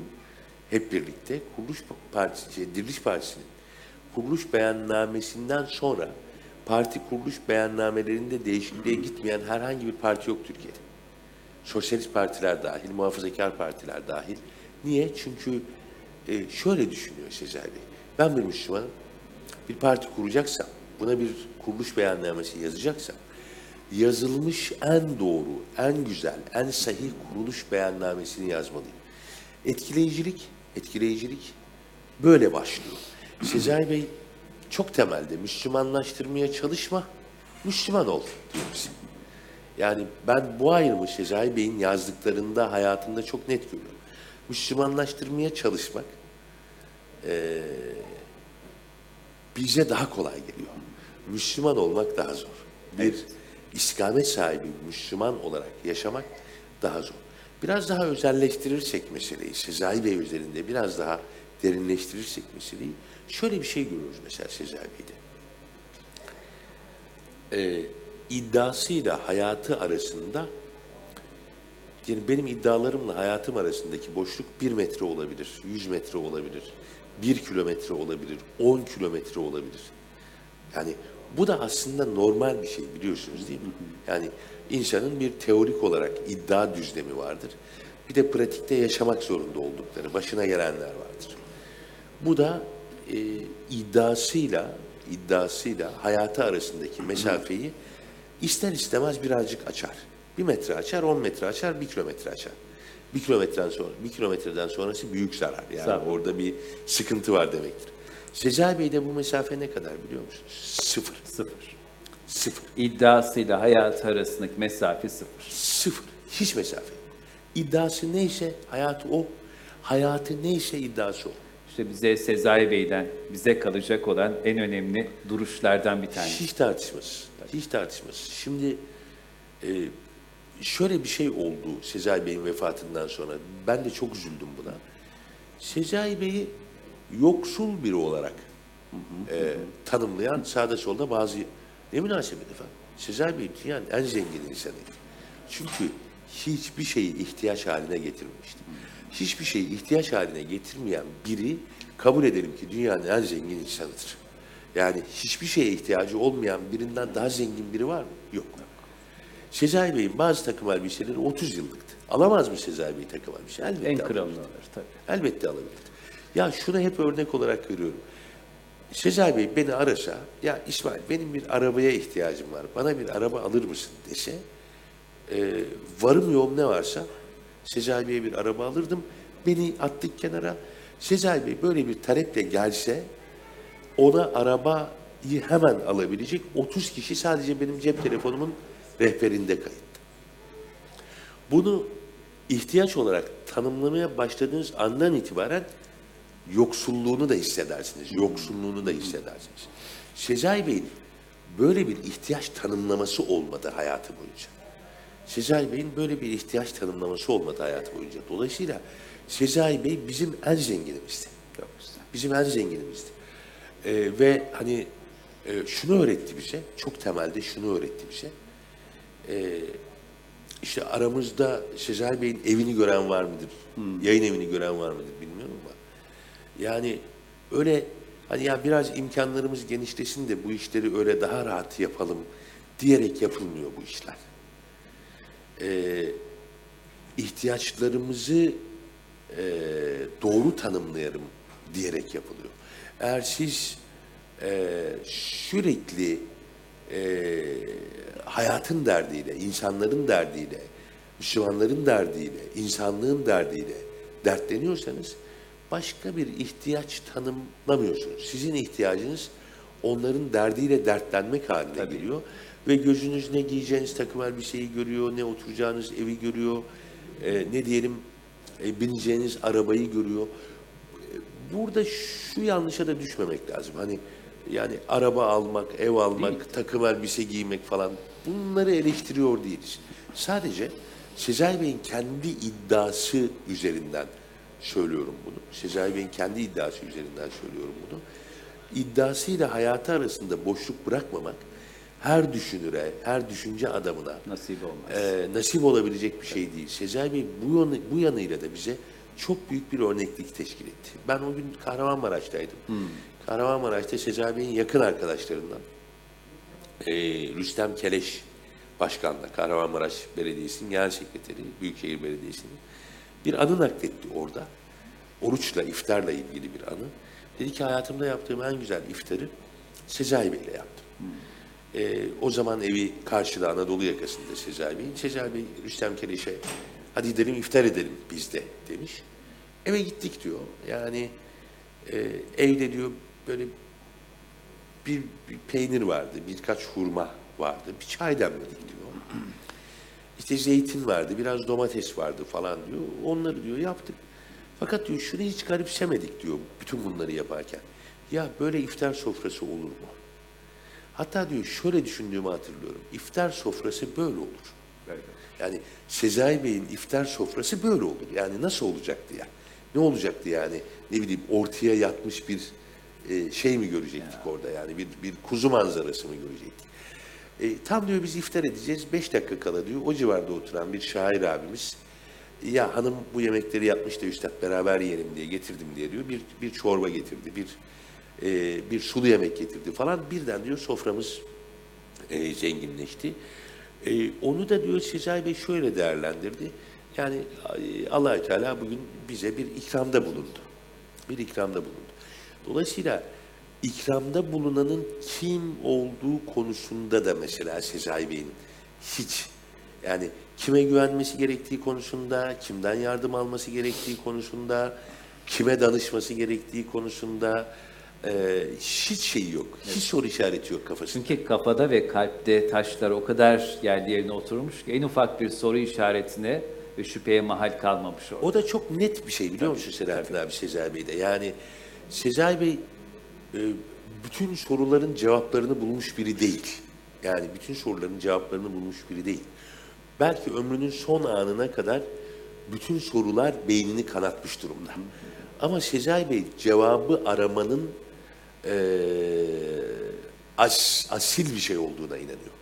hep birlikte. Kuruluş Partisi, Diriliş Partisi'nin kuruluş beyannamesinden sonra parti kuruluş beyannamelerinde değişikliğe gitmeyen herhangi bir parti yok Türkiye'de. Sosyalist partiler dahil, muhafazakar partiler dahil. Niye? Çünkü e, şöyle düşünüyor Sezai Bey. Ben bir Müslümanım. Bir parti kuracaksam, buna bir kuruluş beyannamesi yazacaksam, yazılmış en doğru, en güzel, en sahih kuruluş beyannamesini yazmalıyım. Etkileyicilik, etkileyicilik böyle başlıyor. Sezai Bey çok temelde Müslümanlaştırmaya çalışma, Müslüman ol diyor bize. Yani ben bu ayrımı Sezai Bey'in yazdıklarında, hayatında çok net görüyorum. Müslümanlaştırmaya çalışmak eee, bize daha kolay geliyor. Müslüman olmak daha zor. Bir istikamet sahibi Müslüman olarak yaşamak daha zor. Biraz daha özelleştirirsek meseleyi, Sezai Bey üzerinde biraz daha derinleştirirsek meseleyi, şöyle bir şey görüyoruz mesela Sezai Bey'de. Ee, iddiasıyla hayatı arasında yani benim iddialarımla hayatım arasındaki boşluk bir metre olabilir, yüz metre olabilir, bir kilometre olabilir, on kilometre olabilir. Yani bu da aslında normal bir şey biliyorsunuz değil mi? Yani insanın bir teorik olarak iddia düzlemi vardır. Bir de pratikte yaşamak zorunda oldukları, başına gelenler vardır. Bu da e, iddiasıyla, iddiasıyla hayatı arasındaki mesafeyi ister istemez birazcık açar. Bir metre açar, 10 metre açar, bir kilometre açar. Bir kilometreden sonra, bir kilometreden sonrası büyük zarar. Yani orada bir sıkıntı var demektir. Sezai Bey'de bu mesafe ne kadar biliyor musunuz? Sıfır. Sıfır. Sıfır. İddiasıyla hayatı arasındaki mesafe sıfır. Sıfır. Hiç mesafe. İddiası neyse hayatı o. Hayatı neyse iddiası o. İşte bize Sezai Bey'den bize kalacak olan en önemli duruşlardan bir tanesi. Hiç tartışmasız. Hiç tartışmasız. Şimdi e, şöyle bir şey oldu Sezai Bey'in vefatından sonra. Ben de çok üzüldüm buna. Sezai Bey'i yoksul biri olarak e, tanımlayan sağda solda bazı ne münasebet efendim. Sezai Bey dünyanın en zengin insanıydı. Çünkü hiçbir şeyi ihtiyaç haline getirmemişti. Hiçbir şeyi ihtiyaç haline getirmeyen biri kabul edelim ki dünyanın en zengin insanıdır. Yani hiçbir şeye ihtiyacı olmayan birinden daha zengin biri var mı? Yok. Sezai Bey'in bazı takım elbiseleri 30 yıllıktı. Alamaz mı Sezai Bey takım elbise? Elbette En kralını alır tabii. Elbette alabilirdi. Ya şunu hep örnek olarak görüyorum. Sezai Bey beni arasa, ya İsmail benim bir arabaya ihtiyacım var, bana bir araba alır mısın dese, e, varım yoğum ne varsa Sezai Bey'e bir araba alırdım. Beni attık kenara. Sezai Bey böyle bir taleple gelse, ona arabayı hemen alabilecek 30 kişi sadece benim cep telefonumun rehberinde kayıtlı. Bunu ihtiyaç olarak tanımlamaya başladığınız andan itibaren yoksulluğunu da hissedersiniz. Yoksulluğunu da hissedersiniz. Sezai Bey'in böyle bir ihtiyaç tanımlaması olmadı hayatı boyunca. Sezai Bey'in böyle bir ihtiyaç tanımlaması olmadı hayatı boyunca. Dolayısıyla Sezai Bey bizim en zenginimizdi. Bizim en zenginimizdi. Ee, ve hani e, şunu öğretti bize, çok temelde şunu öğretti bize. Ee, işte aramızda Sezai Bey'in evini gören var mıdır? Yayın evini gören var mıdır bilmiyorum. Yani öyle hani ya biraz imkanlarımız genişlesin de bu işleri öyle daha rahat yapalım diyerek yapılmıyor bu işler. Ee, ihtiyaçlarımızı e, doğru tanımlayalım diyerek yapılıyor. Eğer siz e, sürekli e, hayatın derdiyle, insanların derdiyle, Müslümanların derdiyle, insanlığın derdiyle dertleniyorsanız başka bir ihtiyaç tanımlamıyorsunuz. Sizin ihtiyacınız onların derdiyle dertlenmek haline geliyor ve gözünüz ne giyeceğiniz takım elbiseyi görüyor, ne oturacağınız evi görüyor, e, ne diyelim e, bineceğiniz arabayı görüyor. E, Burada şu yanlışa da düşmemek lazım. Hani yani araba almak, ev almak, takım elbise giymek falan bunları eleştiriyor değiliz. Sadece Sezai Bey'in kendi iddiası üzerinden söylüyorum bunu. Sezai Bey'in kendi iddiası üzerinden söylüyorum bunu. İddiasıyla hayatı arasında boşluk bırakmamak her düşünüre, her düşünce adamına Nasip olmaz. e, nasip olabilecek bir şey değil. Sezai Bey bu, yanı, bu yanıyla da bize çok büyük bir örneklik teşkil etti. Ben o gün Kahramanmaraş'taydım. Kahramanmaraş'ta Sezai Bey'in yakın arkadaşlarından e, Rüstem Keleş Başkan'la Kahramanmaraş Belediyesi'nin genel sekreteri, Büyükşehir Belediyesi'nin bir anı nakletti orada. Oruçla, iftarla ilgili bir anı. Dedi ki hayatımda yaptığım en güzel iftarı Sezai Bey'le yaptım. Ee, o zaman evi karşıda Anadolu yakasında Sezai Bey'in. Sezai Bey Rüstem Keleş'e hadi gidelim iftar edelim biz de demiş. Eve gittik diyor. Yani e, evde diyor böyle bir, bir peynir vardı, birkaç hurma vardı, bir çay demledik diyor. İşte zeytin vardı, biraz domates vardı falan diyor. Onları diyor yaptık. Fakat diyor şunu hiç garipsemedik diyor bütün bunları yaparken. Ya böyle iftar sofrası olur mu? Hatta diyor şöyle düşündüğümü hatırlıyorum. İftar sofrası böyle olur. Yani Sezai Bey'in iftar sofrası böyle olur. Yani nasıl olacaktı ya? Ne olacaktı yani? Ne bileyim ortaya yatmış bir e, şey mi görecektik orada yani? Bir, bir kuzu manzarası mı görecektik? E, tam diyor biz iftar edeceğiz. Beş dakika kala diyor o civarda oturan bir şair abimiz ya hanım bu yemekleri yapmış da üstad beraber yiyelim diye getirdim diye diyor. Bir, bir çorba getirdi, bir e, bir sulu yemek getirdi falan. Birden diyor soframız e, zenginleşti. E, onu da diyor Sezai Bey şöyle değerlendirdi. Yani e, allah Teala bugün bize bir ikramda bulundu. Bir ikramda bulundu. Dolayısıyla ikramda bulunanın kim olduğu konusunda da mesela Sezai Bey'in hiç Yani kime güvenmesi gerektiği konusunda, kimden yardım alması gerektiği konusunda, kime danışması gerektiği konusunda e, hiç şeyi yok. Hiç soru işareti yok kafasında. Çünkü kafada ve kalpte taşlar o kadar yerli yerine oturmuş ki en ufak bir soru işaretine ve şüpheye mahal kalmamış orada. O da çok net bir şey biliyor musun Selahattin abi Sezai Bey'de? Yani Sezai Bey e, bütün soruların cevaplarını bulmuş biri değil. Yani bütün soruların cevaplarını bulmuş biri değil. Belki ömrünün son anına kadar bütün sorular beynini kanatmış durumda. Ama Sezai Bey cevabı aramanın e, as, asil bir şey olduğuna inanıyor.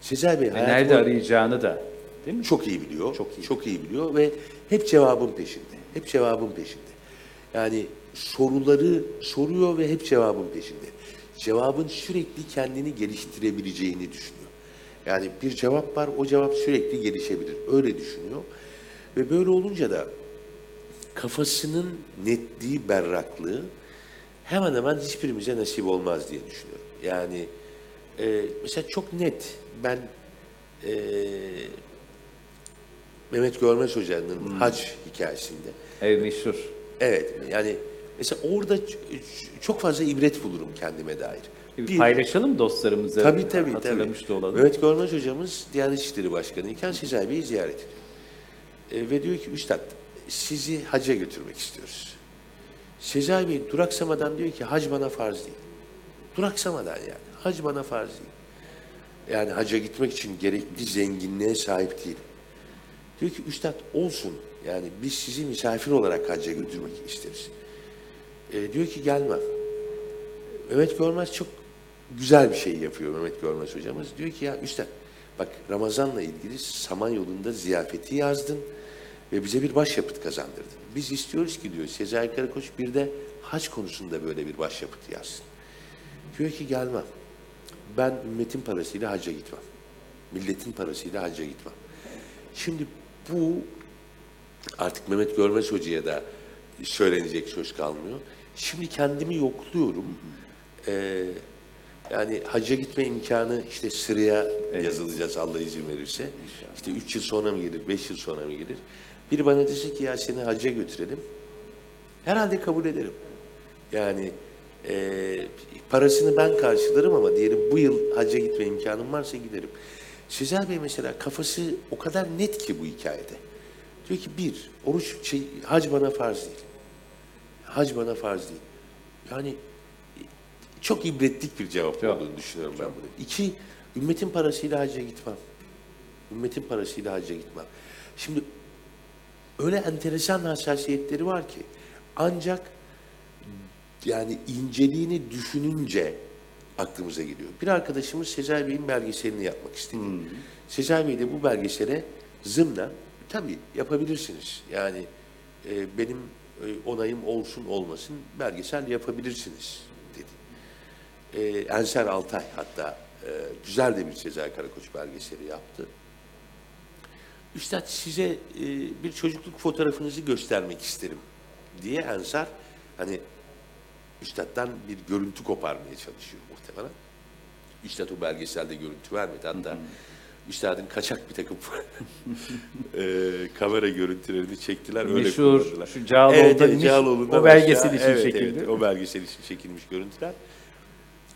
Sezai Bey Ve hayatı nerede arayacağını da değil mi? çok iyi biliyor. Çok iyi. Çok iyi biliyor ve hep cevabın peşinde. Hep cevabın peşinde. Yani soruları soruyor ve hep cevabın peşinde. Cevabın sürekli kendini geliştirebileceğini düşünüyor. Yani bir cevap var, o cevap sürekli gelişebilir. Öyle düşünüyor. Ve böyle olunca da kafasının netliği, berraklığı hemen hemen hiçbirimize nasip olmaz diye düşünüyorum. Yani e, mesela çok net ben e, Mehmet Görmez Hoca'nın hac hikayesinde Ev meşhur. Evet yani mesela orada çok fazla ibret bulurum kendime dair. Bir paylaşalım dostlarımıza. Tabii tabii. Hatırlamış tabii. da olalım. Mehmet Görmez hocamız Diyanet İşleri Başkanı iken Sezai Bey'i ziyaret ediyor. E, ve diyor ki Üstad sizi hacca götürmek istiyoruz. Sezai Bey duraksamadan diyor ki hac bana farz değil. Duraksamadan yani. Hac bana farz değil. Yani hacca gitmek için gerekli zenginliğe sahip değilim. Diyor ki Üstad olsun. Yani biz sizi misafir olarak hacca götürmek isteriz. E, diyor ki gelmem. Mehmet Görmez çok güzel bir şey yapıyor Mehmet Görmez hocamız. Diyor ki ya Üstad bak Ramazan'la ilgili Samanyolu'nda ziyafeti yazdın ve bize bir başyapıt kazandırdın. Biz istiyoruz ki diyor Sezai Karakoç bir de hac konusunda böyle bir başyapıt yazsın. Diyor ki gelmem. Ben ümmetin parasıyla hacca gitmem. Milletin parasıyla hacca gitmem. Şimdi bu artık Mehmet Görmez Hoca'ya da söylenecek söz kalmıyor. Şimdi kendimi yokluyorum. Ee, yani hacca gitme imkanı işte sıraya yazılacağız Allah izin verirse. İşte üç yıl sonra mı gelir, beş yıl sonra mı gelir? Biri bana dese ki ya seni hacca götürelim. Herhalde kabul ederim. Yani e, parasını ben karşılarım ama diyelim bu yıl hacca gitme imkanım varsa giderim. Sezai Bey mesela kafası o kadar net ki bu hikayede. Diyor ki bir, oruç, şey, hac bana farz değil. Hac bana farz değil. Yani e, çok ibretlik bir cevap Çok, olduğunu düşünüyorum ben bunu. İki, ümmetin parasıyla hacca gitmem. Ümmetin parasıyla hacca gitmem. Şimdi öyle enteresan hassasiyetleri var ki ancak yani inceliğini düşününce aklımıza geliyor. Bir arkadaşımız Sezai Bey'in belgeselini yapmak istedi. Sezai Bey de bu belgesele zımna tabii yapabilirsiniz. Yani e, benim e, onayım olsun olmasın belgesel yapabilirsiniz dedi. E, Enser Altay hatta e, güzel de bir Sezai Karakoç belgeseli yaptı. Üstad size e, bir çocukluk fotoğrafınızı göstermek isterim diye Ensar hani Üstad'dan bir görüntü koparmaya çalışıyor muhtemelen. Üstad o belgeselde görüntü vermedi. Hatta Üstad'ın kaçak bir takım e, kamera görüntülerini çektiler. Öyle Meşhur, kullandılar. şu Cağaloğlu'da evet, evet, inmiş, Cağaloğlu'ndan o belgesel için evet, çekildi. Evet, o belgesel için çekilmiş görüntüler.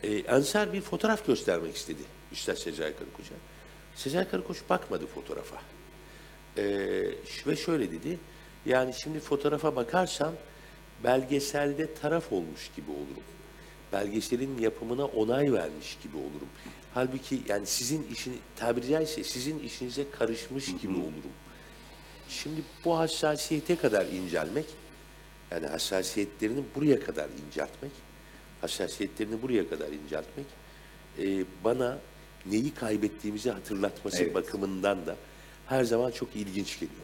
E, Ensar bir fotoğraf göstermek istedi Üstad Sezai Karakoç'a. Sezai Karakoç bakmadı fotoğrafa. E, ve şöyle dedi, yani şimdi fotoğrafa bakarsam belgeselde taraf olmuş gibi olurum. Belgeselin yapımına onay vermiş gibi olurum. Halbuki yani sizin işini tabiri caizse sizin işinize karışmış gibi olurum. Şimdi bu hassasiyete kadar incelmek, yani hassasiyetlerini buraya kadar inceltmek, hassasiyetlerini buraya kadar inceltmek e, bana neyi kaybettiğimizi hatırlatması Evet. bakımından da her zaman çok ilginç geliyor.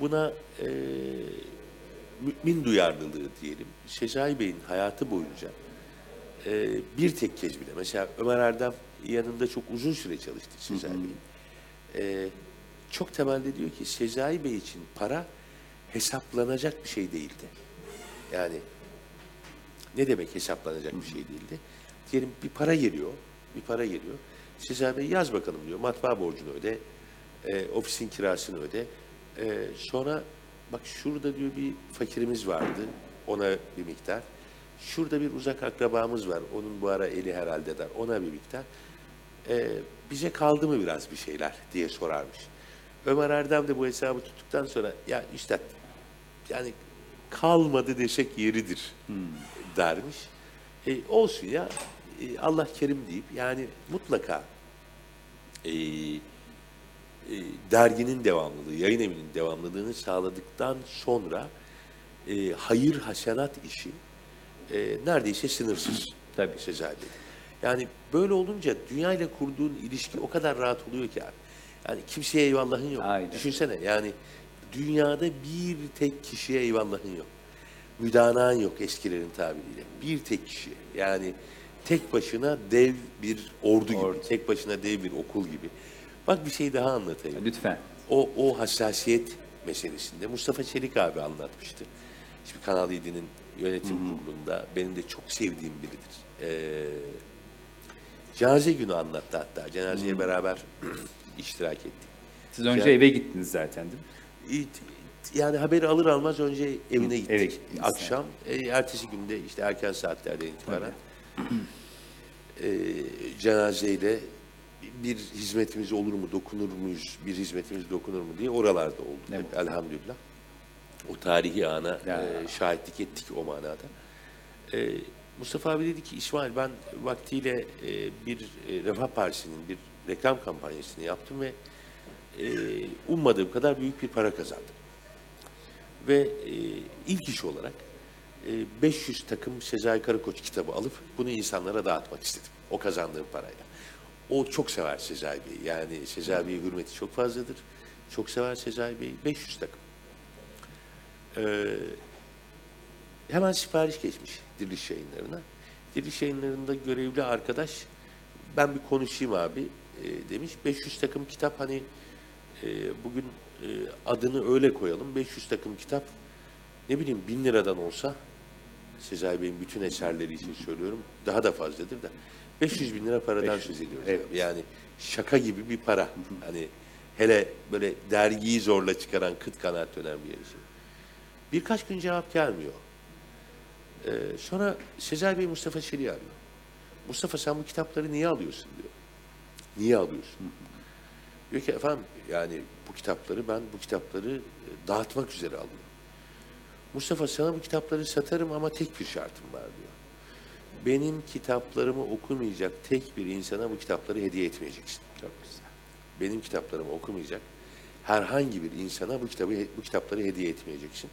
Buna e, mümin duyarlılığı diyelim. Sezai Bey'in hayatı boyunca e, bir tek kez bile, mesela Ömer Erdem yanında çok uzun süre çalıştı Sezai Bey'in. E, çok temelde diyor ki Sezai Bey için para hesaplanacak bir şey değildi. Yani ne demek hesaplanacak bir şey değildi? Diyelim bir para geliyor, bir para geliyor. Sezai Bey yaz bakalım diyor, matbaa borcunu öde, E, ofisin kirasını öde. E, sonra bak şurada diyor bir fakirimiz vardı. Ona bir miktar. Şurada bir uzak akrabamız var. Onun bu ara eli herhalde der. Ona bir miktar. E, bize kaldı mı biraz bir şeyler diye sorarmış. Ömer Erdem de bu hesabı tuttuktan sonra ya üstad yani kalmadı desek yeridir dermiş. E, olsun ya e, Allah kerim deyip yani mutlaka e, e, derginin devamlılığı, yayın evinin devamlılığını sağladıktan sonra e, hayır hasenat işi e, neredeyse sınırsız. Tabii. Sezai Bey. Yani böyle olunca dünya ile kurduğun ilişki o kadar rahat oluyor ki abi. Yani kimseye eyvallahın yok. Aynen. Düşünsene yani dünyada bir tek kişiye eyvallahın yok. Müdanağın yok eskilerin tabiriyle. Bir tek kişi. Yani tek başına dev bir ordu gibi. Ordu. Tek başına dev bir okul gibi. Bak bir şey daha anlatayım. Lütfen. O, o hassasiyet meselesinde Mustafa Çelik abi anlatmıştı. Şimdi Kanal 7'nin yönetim kurulunda benim de çok sevdiğim biridir. Ee, cenaze günü anlattı hatta. Cenazeye beraber iştirak ettik. Siz önce Ya- eve gittiniz zaten değil mi? Yani haberi alır almaz önce evine gittik. eve gittiniz Akşam, e, ertesi günde işte erken saatlerden itibaren e, cenazeyle bir hizmetimiz olur mu, dokunur muyuz, bir hizmetimiz dokunur mu diye oralarda olduk hep elhamdülillah. O tarihi ana e, şahitlik ettik o manada. E, Mustafa abi dedi ki İsmail ben vaktiyle e, bir e, Refah Partisi'nin bir reklam kampanyasını yaptım ve e, ummadığım kadar büyük bir para kazandım. Ve e, ilk iş olarak e, 500 takım Sezai Karakoç kitabı alıp bunu insanlara dağıtmak istedim. O kazandığım parayla. O çok sever Sezai Bey'i. Yani Sezai Bey'e hürmeti çok fazladır. Çok sever Sezai Bey'i. 500 takım. Ee, hemen sipariş geçmiş Diriliş Yayınları'na. Diriliş Yayınları'nda görevli arkadaş ben bir konuşayım abi e, demiş. 500 takım kitap hani e, bugün e, adını öyle koyalım. 500 takım kitap ne bileyim bin liradan olsa Sezai Bey'in bütün eserleri için söylüyorum daha da fazladır da 500 bin lira paradan söz ediyoruz. evet. Yani şaka gibi bir para. Hani hele böyle dergiyi zorla çıkaran kıt kanaat dönen bir yer için. Birkaç gün cevap gelmiyor. Ee, sonra Sezai Bey Mustafa Çelik'i arıyor. Mustafa sen bu kitapları niye alıyorsun diyor. Niye alıyorsun? Diyor ki efendim yani bu kitapları ben bu kitapları e, dağıtmak üzere alıyorum. Mustafa sana bu kitapları satarım ama tek bir şartım var diyor. Benim kitaplarımı okumayacak tek bir insana bu kitapları hediye etmeyeceksin. Çok güzel. Benim kitaplarımı okumayacak herhangi bir insana bu kitabı bu kitapları hediye etmeyeceksin.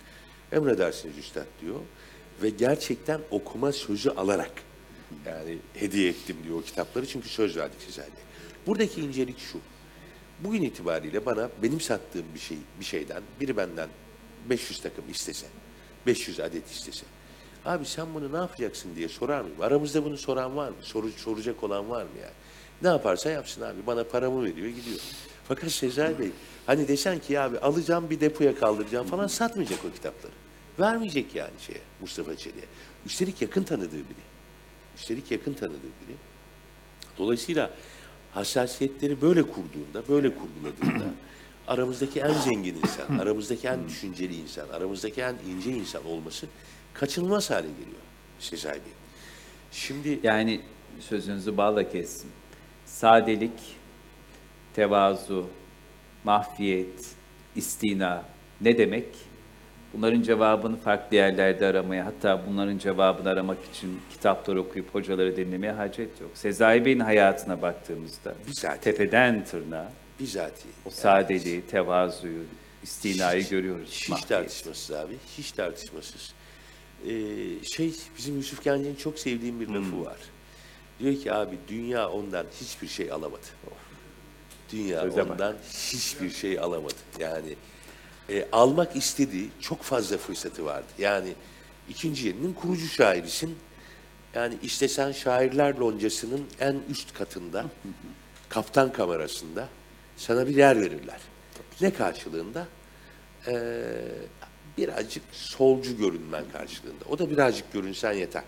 Emredersiniz üstad diyor ve gerçekten okuma sözü alarak yani hediye ettim diyor o kitapları çünkü söz verdik size. Buradaki incelik şu. Bugün itibariyle bana benim sattığım bir şey bir şeyden biri benden 500 takım istese, 500 adet istese. Abi sen bunu ne yapacaksın diye sorar mıyım? Aramızda bunu soran var mı? Soru, soracak olan var mı yani? Ne yaparsa yapsın abi. Bana paramı veriyor gidiyor. Fakat Sezai Bey hani desen ki abi alacağım bir depoya kaldıracağım falan satmayacak o kitapları. Vermeyecek yani şeye Mustafa Çelik'e. Üstelik yakın tanıdığı biri. Üstelik yakın tanıdığı biri. Dolayısıyla hassasiyetleri böyle kurduğunda, böyle kurguladığında aramızdaki en zengin insan, aramızdaki en düşünceli insan, aramızdaki en ince insan olması kaçınılmaz hale geliyor Sezai Bey. Şimdi Yani sözünüzü balla kestim. Sadelik, tevazu, mahfiyet, istina ne demek? Bunların cevabını farklı yerlerde aramaya, hatta bunların cevabını aramak için kitaplar okuyup hocaları dinlemeye hacet yok. Sezai Bey'in hayatına baktığımızda Bizatihi. tepeden tırnağa bizatihi. o sadeliği, tevazuyu, istinayı görüyoruz. Hiç mahfiyet. tartışmasız abi. Hiç tartışmasız. Ee, şey bizim Yusuf Gence'nin çok sevdiğim bir lafı var. Diyor ki abi dünya ondan hiçbir şey alamadı. Dünya Söze bak. ondan hiçbir şey alamadı. Yani e, almak istediği çok fazla fırsatı vardı. Yani ikinci yerinin kurucu şairisin. Yani istesen şairler loncasının en üst katında, kaptan kamerasında sana bir yer verirler. Ne karşılığında? Ee, birazcık solcu görünmen karşılığında. O da birazcık görünsen yeter.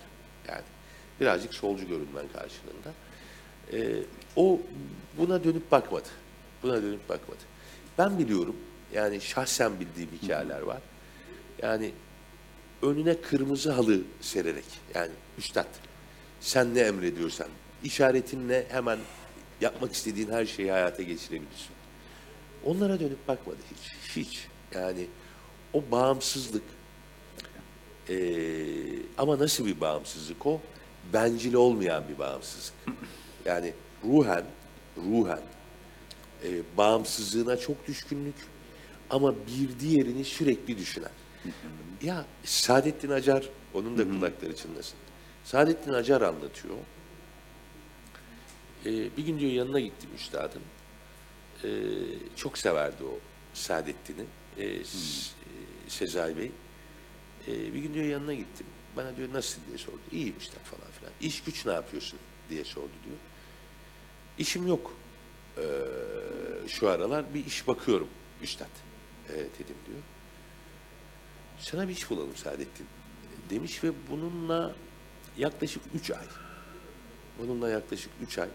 Yani birazcık solcu görünmen karşılığında. Ee, o buna dönüp bakmadı. Buna dönüp bakmadı. Ben biliyorum. Yani şahsen bildiğim hikayeler var. Yani önüne kırmızı halı sererek yani üstad sen ne emrediyorsan işaretinle hemen yapmak istediğin her şeyi hayata geçirebilirsin. Onlara dönüp bakmadı hiç. Hiç. Yani o bağımsızlık ee, ama nasıl bir bağımsızlık o? Bencil olmayan bir bağımsızlık. Yani ruhen, ruhen e, bağımsızlığına çok düşkünlük ama bir diğerini sürekli düşünen. Ya Saadettin Acar, onun da kulakları çınlasın. Saadettin Acar anlatıyor. Ee, bir gün diyor yanına gittim üstadın. Ee, çok severdi o Saadettin'i. Ee, e, Sezai Bey. Ee, bir gün diyor yanına gittim. Bana diyor nasıl diye sordu. İyiyim işte falan filan. İş güç ne yapıyorsun diye sordu diyor. İşim yok. Ee, şu aralar bir iş bakıyorum üstad. Evet dedim diyor. Sana bir iş bulalım Saadettin demiş ve bununla yaklaşık üç ay bununla yaklaşık üç ay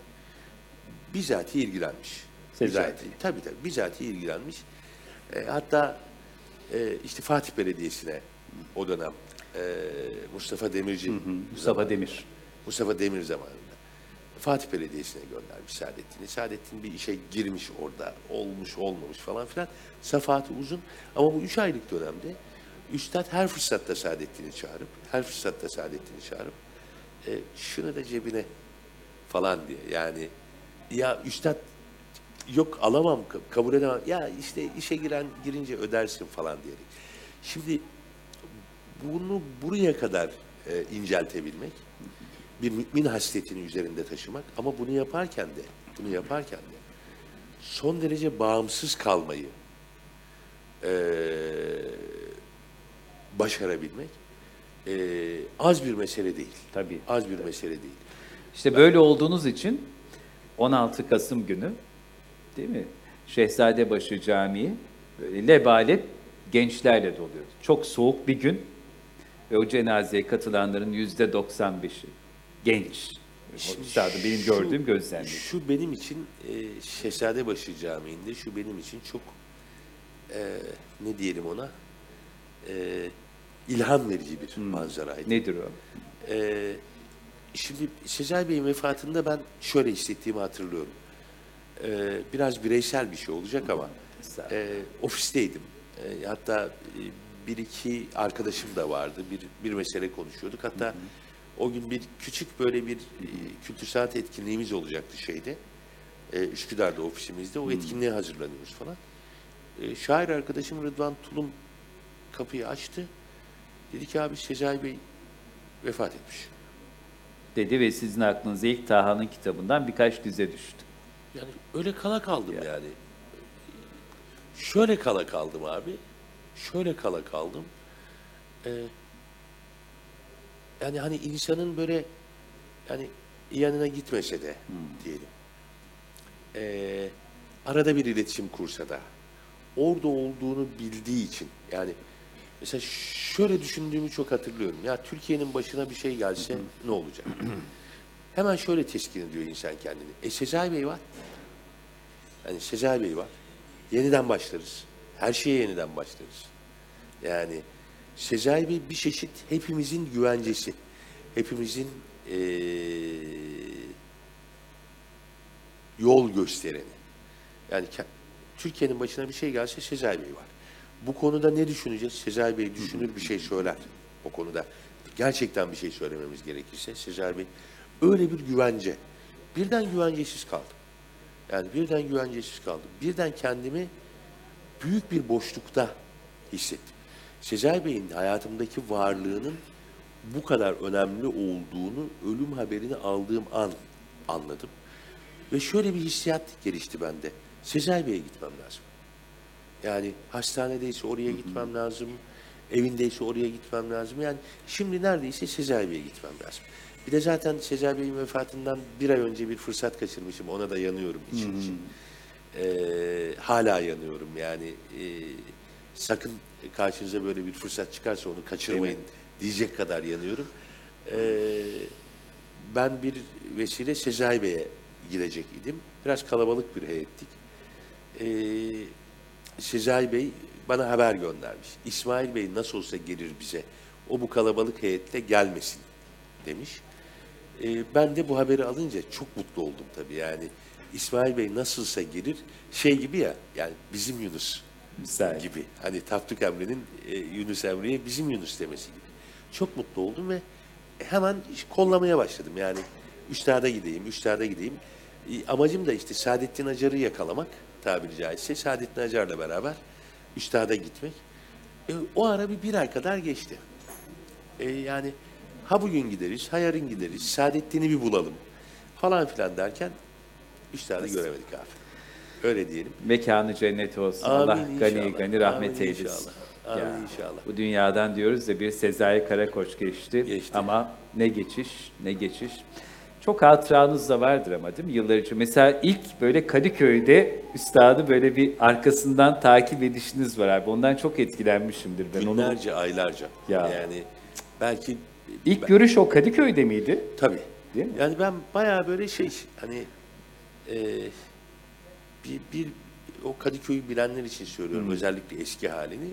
bizatihi ilgilenmiş. Bizatihi, tabii tabii bizatihi ilgilenmiş. E, hatta e, işte Fatih Belediyesi'ne o dönem e, Mustafa Demirci Mustafa zamanında- Demir. Mustafa Demir zamanında Fatih Belediyesi'ne göndermiş Saadettin'i. Saadettin bir işe girmiş orada, olmuş olmamış falan filan. Safahatı uzun ama bu üç aylık dönemde Üstad her fırsatta Saadettin'i çağırıp, her fırsatta Saadettin'i çağırıp e, şunu da cebine falan diye. Yani ya Üstad yok alamam, ka- kabul edemem. Ya işte işe giren girince ödersin falan diyerek. Şimdi bunu buraya kadar e, inceltebilmek, bir mümin hasletini üzerinde taşımak ama bunu yaparken de, bunu yaparken de son derece bağımsız kalmayı e, başarabilmek e, az bir mesele değil. Tabii. Az bir mesele değil. İşte böyle olduğunuz için 16 Kasım günü değil mi? Şehzadebaşı Camii böyle lebalep gençlerle doluyor. Çok soğuk bir gün ve o cenazeye katılanların yüzde 95'i genç. Üstadım benim gördüğüm gözlemledim. Şu benim için e, Şehzadebaşı Camii'nde şu benim için çok e, ne diyelim ona e, ilham verici bir manzaraydı. Nedir o? Ee, şimdi Sezai Bey'in vefatında ben şöyle hissettiğimi hatırlıyorum. Ee, biraz bireysel bir şey olacak ama e, ofisteydim. E, hatta e, bir iki arkadaşım da vardı. Bir, bir mesele konuşuyorduk. Hatta o gün bir küçük böyle bir e, kültür sanat etkinliğimiz olacaktı şeyde. E, Üsküdar'da ofisimizde. O etkinliğe hazırlanıyoruz falan. E, şair arkadaşım Rıdvan Tulum kapıyı açtı. Dedi ki abi Sezai Bey vefat etmiş. Dedi ve sizin aklınıza ilk Taha'nın kitabından birkaç dize düştü. Yani öyle kala kaldım yani. Şöyle kala kaldım abi. Şöyle kala kaldım. Ee, yani hani insanın böyle yani yanına gitmese de diyelim. Ee, arada bir iletişim kursa da orada olduğunu bildiği için yani mesela şöyle düşündüğümü çok hatırlıyorum. Ya Türkiye'nin başına bir şey gelse ne olacak? Hemen şöyle teskin ediyor insan kendini. E Sezai Bey var. Hani Sezai Bey var. Yeniden başlarız. Her şeye yeniden başlarız. Yani Sezai Bey bir çeşit hepimizin güvencesi. Hepimizin eee, yol göstereni. Yani Türkiye'nin başına bir şey gelse Sezai Bey var. Bu konuda ne düşüneceğiz? Sezai Bey düşünür bir şey söyler. O konuda gerçekten bir şey söylememiz gerekirse Sezai Bey öyle bir güvence. Birden güvencesiz kaldım. Yani birden güvencesiz kaldım. Birden kendimi büyük bir boşlukta hissettim. Sezai Bey'in hayatımdaki varlığının bu kadar önemli olduğunu ölüm haberini aldığım an anladım. Ve şöyle bir hissiyat gelişti bende. Sezai Bey'e gitmem lazım. Yani hastanedeyse oraya gitmem lazım. Evindeyse oraya gitmem lazım. Yani şimdi neredeyse Sezai Bey'e gitmem lazım. Bir de zaten Sezai Bey'in vefatından bir ay önce bir fırsat kaçırmışım. Ona da yanıyorum için için. Ee, hala yanıyorum yani. e, sakın karşınıza böyle bir fırsat çıkarsa onu kaçırmayın diyecek kadar yanıyorum. Ee, ben bir vesile Sezai Bey'e gidecek idim. Biraz kalabalık bir heyettik. Ee, Sezai Bey bana haber göndermiş. İsmail Bey nasıl olsa gelir bize. O bu kalabalık heyetle gelmesin demiş. Ee, ben de bu haberi alınca çok mutlu oldum tabii yani. İsmail Bey nasılsa gelir şey gibi ya yani bizim Yunus Güzel. gibi. Hani Tapduk Emre'nin e, Yunus Emre'ye bizim Yunus demesi gibi. Çok mutlu oldum ve hemen kollamaya başladım. Yani üstada gideyim, üstada gideyim. E, amacım da işte Saadettin Acar'ı yakalamak tabiri caizse. Saadettin Acar'la beraber üstada gitmek. E, o ara bir, bir ay kadar geçti. E, yani ha bugün gideriz, ha yarın gideriz, Saadettin'i bir bulalım falan filan derken üstadı göremedik abi. Öyle diyelim. Mekanı cennet olsun. Amin Allah gani inşallah. gani rahmet Amin eylesin. inşallah. Amin inşallah. Bu dünyadan diyoruz da bir Sezai Karakoç geçti. Geçti. Ama ne geçiş, ne geçiş. Çok hatıranız da vardır ama değil mi? Yıllar önce. Mesela ilk böyle Kadıköy'de üstadı böyle bir arkasından takip edişiniz var abi. Ondan çok etkilenmişimdir ben onu. Günlerce, aylarca. Ya. Yani belki İlk görüş o Kadıköy'de miydi? tabii. Değil mi? Yani ben bayağı böyle şey hani e, bir, bir o Kadıköy'ü bilenler için söylüyorum özellikle eski halini.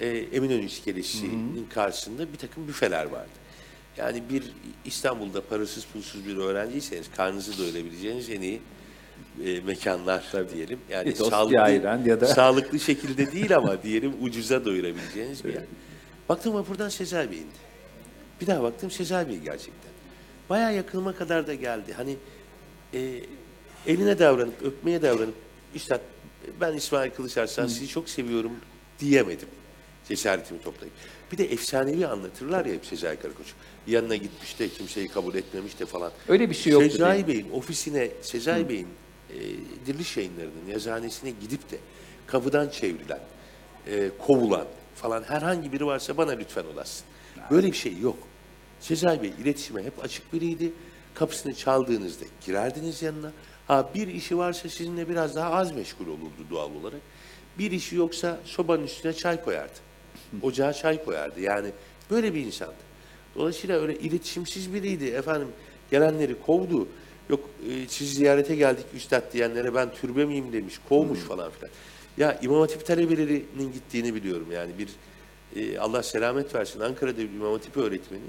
E, Eminönü iskelesinin karşısında bir takım büfeler vardı. Yani bir İstanbul'da parasız pulsuz bir öğrenciyseniz karnınızı doyurabileceğiniz en iyi e, mekanlar diyelim. Yani Bir bir ayran ya da- sağlıklı şekilde değil ama diyelim ucuza doyurabileceğiniz bir yer. Baktım vapurdan Sezai Bey indi. Bir daha baktım Sezai Bey gerçekten. Bayağı yakınıma kadar da geldi. Hani e, eline davranıp, öpmeye davranıp, Üstad ben İsmail Kılıçarslan sizi çok seviyorum diyemedim. Cesaretimi toplayıp. Bir de efsanevi anlatırlar ya hep Sezai Karakoç. Yanına gitmiş de kimseyi kabul etmemiş de falan. Öyle bir şey yoktu Sezai? Bey'in ofisine, Sezai Bey'in e, Diriliş Yayınları'nın yazıhanesine gidip de kapıdan çevrilen, e, kovulan falan herhangi biri varsa bana lütfen ulaşsın. Böyle bir şey yok. Sezai Bey iletişime hep açık biriydi. Kapısını çaldığınızda girerdiniz yanına. Ha bir işi varsa sizinle biraz daha az meşgul olurdu doğal olarak. Bir işi yoksa sobanın üstüne çay koyardı. Ocağa çay koyardı. Yani böyle bir insandı. Dolayısıyla öyle iletişimsiz biriydi. Efendim gelenleri kovdu. Yok e, siz ziyarete geldik üstad diyenlere ben türbe miyim demiş. Kovmuş falan filan. Ya İmam Hatip talebelerinin gittiğini biliyorum. Yani bir e, Allah selamet versin Ankara'da bir İmam Hatip öğretmeni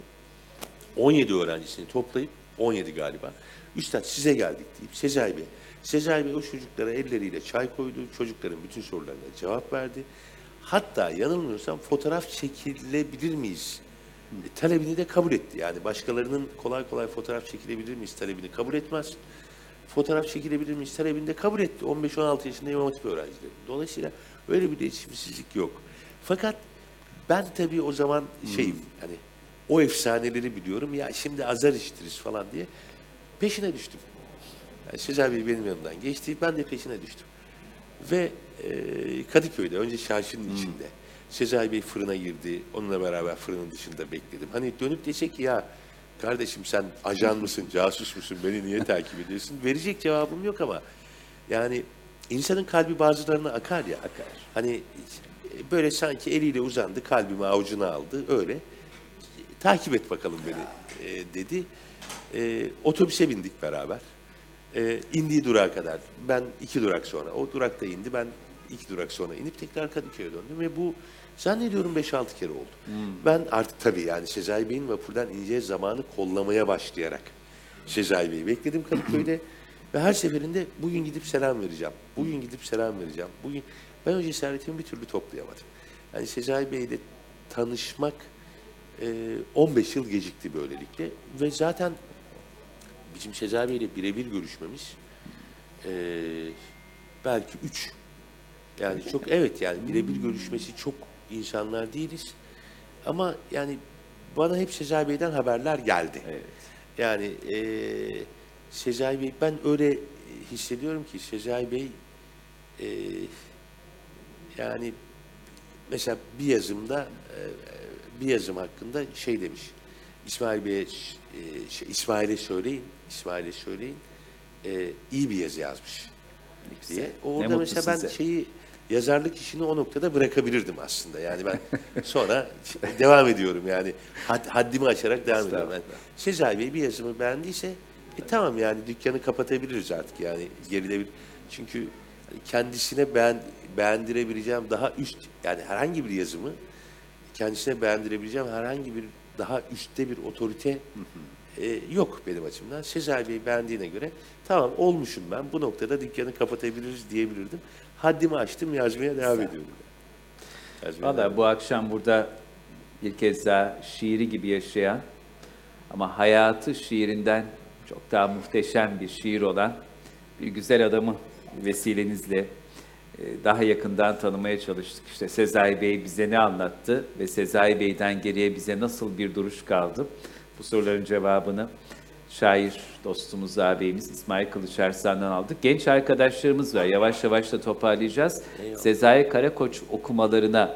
17 öğrencisini toplayıp 17 galiba. Üstad size geldik deyip Sezai Bey. Sezai Bey o çocuklara elleriyle çay koydu. Çocukların bütün sorularına cevap verdi. Hatta yanılmıyorsam fotoğraf çekilebilir miyiz? Talebini de kabul etti. Yani başkalarının kolay kolay fotoğraf çekilebilir miyiz talebini kabul etmez. Fotoğraf çekilebilir miyiz talebini de kabul etti. 15-16 yaşında İmam Hatip öğrencileri. Dolayısıyla öyle bir iletişimsizlik yok. Fakat ben tabii o zaman şeyim hani o efsaneleri biliyorum ya şimdi azar işitiriz falan diye peşine düştüm. Yani Sezai Bey benim yanımdan geçti ben de peşine düştüm. Ve e, Kadıköy'de önce çarşının içinde Sezai Bey fırına girdi. Onunla beraber fırının dışında bekledim. Hani dönüp dese ki ya kardeşim sen ajan mısın, casus musun, beni niye takip ediyorsun? Verecek cevabım yok ama yani insanın kalbi bazılarına akar ya. Akar. Hani e, böyle sanki eliyle uzandı, kalbimi avucuna aldı öyle. Takip et bakalım beni e, dedi. E, otobüse bindik beraber. E, indiği durağa kadar. Ben iki durak sonra. O durakta indi. Ben iki durak sonra inip tekrar Kadıköy'e döndüm. Ve bu zannediyorum 5-6 kere oldu. Ben artık tabii yani Sezai Bey'in vapurdan ineceği zamanı kollamaya başlayarak Sezai Bey'i bekledim Kadıköy'de. Ve her seferinde bugün gidip selam vereceğim. Bugün gidip selam vereceğim. Bugün ben o cesaretimi bir türlü toplayamadım. Yani Sezai Bey'le tanışmak 15 yıl gecikti böylelikle. Ve zaten bizim Sezai Bey'le birebir görüşmemiz e, belki üç. Yani çok evet yani birebir görüşmesi çok insanlar değiliz. Ama yani bana hep Sezai Bey'den haberler geldi. Evet. Yani e, Sezai Bey ben öyle hissediyorum ki Sezai Bey e, yani mesela bir yazımda e, bir yazım hakkında şey demiş. İsmail Bey'e şey, İsmail'e söyleyin, İsmail'e söyleyin. e, iyi bir yazı yazmış diye. Ne Orada mesela ben size. şeyi yazarlık işini o noktada bırakabilirdim aslında. Yani ben sonra devam ediyorum yani had, haddimi aşarak devam ediyorum. Yani Sezai Bey bir yazımı beğendiyse e, tamam yani dükkanı kapatabiliriz artık yani gerilebilir. Çünkü kendisine beğen, beğendirebileceğim daha üst yani herhangi bir yazımı kendisine beğendirebileceğim herhangi bir daha üstte bir otorite e, yok benim açımdan. Sezai Bey beğendiğine göre tamam olmuşum ben bu noktada dükkanı kapatabiliriz diyebilirdim. Haddimi aştım yazmaya devam ediyorum. Valla bu akşam burada bir kez daha şiiri gibi yaşayan ama hayatı şiirinden çok daha muhteşem bir şiir olan bir güzel adamı vesilenizle daha yakından tanımaya çalıştık. İşte Sezai Bey bize ne anlattı ve Sezai Bey'den geriye bize nasıl bir duruş kaldı? Bu soruların cevabını şair dostumuz, ağabeyimiz İsmail Kılıç Arslan'dan aldık. Genç arkadaşlarımız var. Yavaş yavaş da toparlayacağız. Sezai Karakoç okumalarına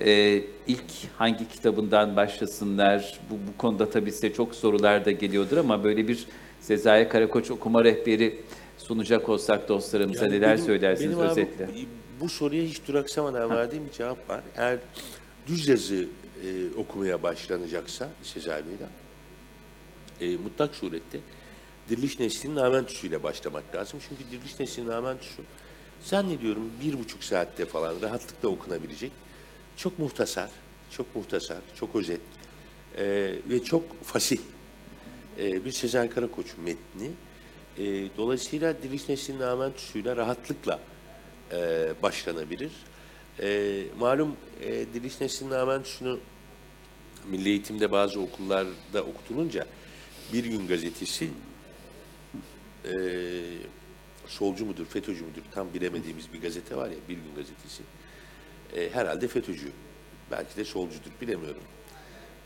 e, ilk hangi kitabından başlasınlar? Bu, bu konuda tabii size çok sorular da geliyordur ama böyle bir Sezai Karakoç okuma rehberi sunacak olsak dostlarımıza Yani neler benim- söylersiniz benim abi özetle? bu soruya hiç duraksamadan verdiğim bir cevap var. Eğer düz yazı e, okumaya başlanacaksa Sezai Bey'den e, mutlak surette Diriliş Nesli'nin Amentüsü'yle başlamak lazım. Çünkü Diriliş Nesli'nin Amentüsü zannediyorum bir buçuk saatte falan rahatlıkla okunabilecek. Çok muhtasar, çok muhtasar, çok özet e, ve çok fasih e, bir Sezen Karakoç metni. E, dolayısıyla Diriliş Nesli'nin Amentüsü'yle rahatlıkla e, başlanabilir. E, malum e, Diriliş Nesli'nin Amentüsü'nü Milli Eğitim'de bazı okullarda okutulunca Bir Gün Gazetesi e, solcu mudur, FETÖ'cü müdür tam bilemediğimiz bir gazete var ya Bir Gün Gazetesi. E, herhalde FETÖ'cü. Belki de solcudur bilemiyorum.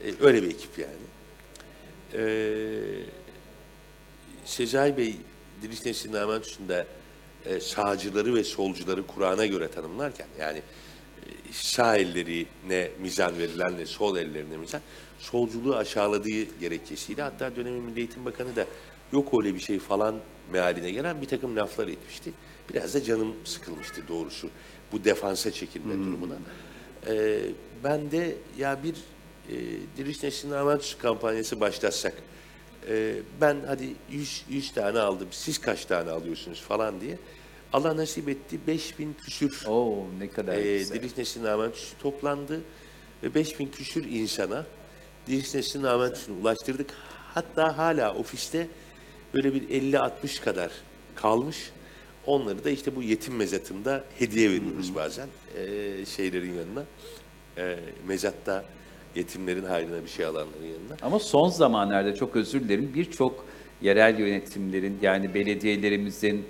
E, öyle bir ekip yani. E, Sezai Bey Diriş Nesli'nin Amentüsü'nde e, sağcıları ve solcuları Kur'an'a göre tanımlarken yani e, sağ ellerine mizan verilenle sol ellerine mizan solculuğu aşağıladığı gerekçesiyle hatta dönemin Milli Eğitim Bakanı da yok öyle bir şey falan mealine gelen bir takım laflar etmişti. Biraz da canım sıkılmıştı doğrusu bu defansa çekilme durumuna. E, ben de ya bir e, Diriş Nesli'nin Amentüsü kampanyası başlatsak ee, ben hadi 100, 100 tane aldım, siz kaç tane alıyorsunuz falan diye. Allah nasip etti 5000 küsür Oo ne kadar e, güzel. Diriş Nesli'nin Amentüsü toplandı ve 5000 küsür insana Diriş Nesli'nin Amentüsü'nü ulaştırdık. Hatta hala ofiste böyle bir 50-60 kadar kalmış. Onları da işte bu yetim mezatında hediye veriyoruz bazen e, şeylerin yanına. E, mezatta yetimlerin hayrına bir şey alanların yanına. Ama son zamanlarda çok özür dilerim birçok yerel yönetimlerin yani belediyelerimizin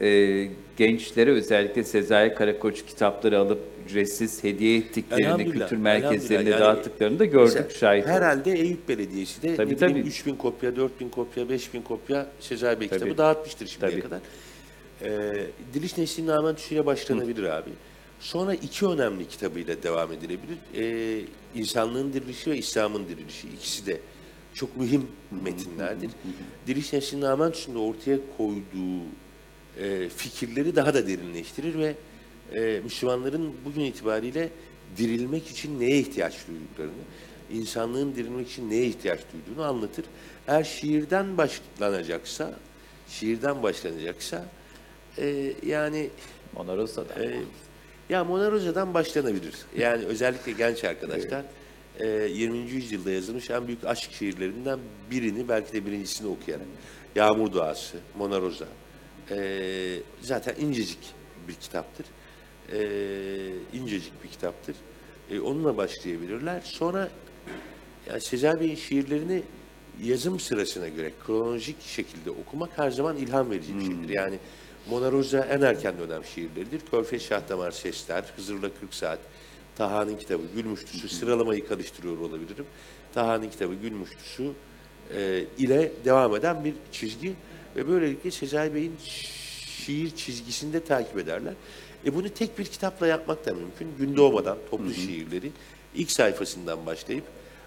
e, gençlere özellikle Sezai Karakoç kitapları alıp ücretsiz hediye ettiklerini, kültür merkezlerine. Yani dağıttıklarını da gördük, şahit olduk. Herhalde Eyüp Belediyesi de Tabii, tabii. 3000 kopya, 4000 kopya, 5000 kopya Sezai Bey Tabii. kitabı dağıtmıştır şimdiye Tabii. kadar. Ee, Diliş Nesli'nin Amentüsü'yle başlanabilir abi. Sonra iki önemli kitabıyla devam edilebilir. Ee, İnsanlığın Dirilişi ve İslam'ın Dirilişi. İkisi de çok mühim metinlerdir. Diliş Nesli'nin Amentüsü'nde ortaya koyduğu e, fikirleri daha da derinleştirir ve e, Müslümanların bugün itibariyle dirilmek için neye ihtiyaç duyduklarını, insanlığın dirilmek için neye ihtiyaç duyduğunu anlatır. Eğer şiirden başlanacaksa, şiirden başlanacaksa e, yani Mona Rosa'da. e, ya Mona Rosa'dan başlanabilir. Yani özellikle genç arkadaşlar e, 20. yüzyılda yazılmış en büyük aşk şiirlerinden birini belki de birincisini okuyarak. Yağmur Duası, Mona Rosa. E, zaten incecik bir kitaptır. E, incecik bir kitaptır. E, onunla başlayabilirler. Sonra yani Sezai Bey'in şiirlerini yazım sırasına göre kronolojik şekilde okumak her zaman ilham verici bir şeydir. Yani Mona Rosa en erken dönem şiirleridir. Körfez Şahdamar Sesler, Hızır'la 40 Saat, Taha'nın kitabı Gülmüştüsü, sıralamayı karıştırıyor olabilirim. Taha'nın kitabı Gülmüştüsü e, ile devam eden bir çizgi ve böylelikle Sezai Bey'in şiir çizgisinde takip ederler. E bunu tek bir kitapla yapmak da mümkün. Gün doğmadan toplu şiirleri ilk sayfasından başlayıp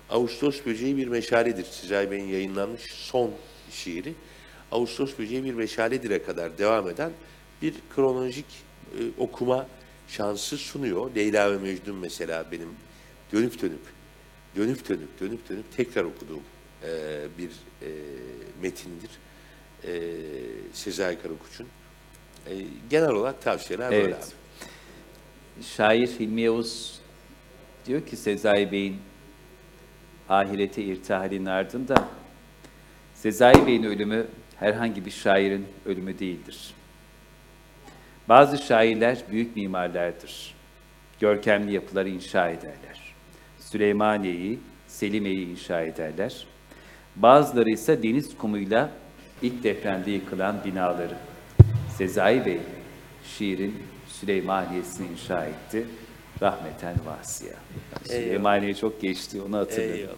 Ağustos Böceği bir meşaledir. Sezai Bey'in yayınlanmış son şiiri. Ağustos Böceği bir meşaledir'e kadar devam eden bir kronolojik e, okuma şansı sunuyor. Leyla ve Mecnun mesela benim dönüp dönüp, dönüp dönüp, dönüp dönüp tekrar okuduğum e, bir e, metindir. E, Sezai Karakoç'un. E, genel olarak tavsiyeler böyle Evet. abi. şair Hilmi Yavuz diyor ki Sezai Bey'in ahirete irtihalinin ardında Sezai Bey'in ölümü herhangi bir şairin ölümü değildir. Bazı şairler büyük mimarlardır. Görkemli yapılar inşa ederler. Süleymaniye'yi, Selime'yi inşa ederler. Bazıları ise deniz kumuyla ilk depremde yıkılan binaları. Sezai Bey şiirin Süleymaniye'sini inşa etti. Rahmeten vasiya. Süleymaniye çok geçti onu hatırlıyorum.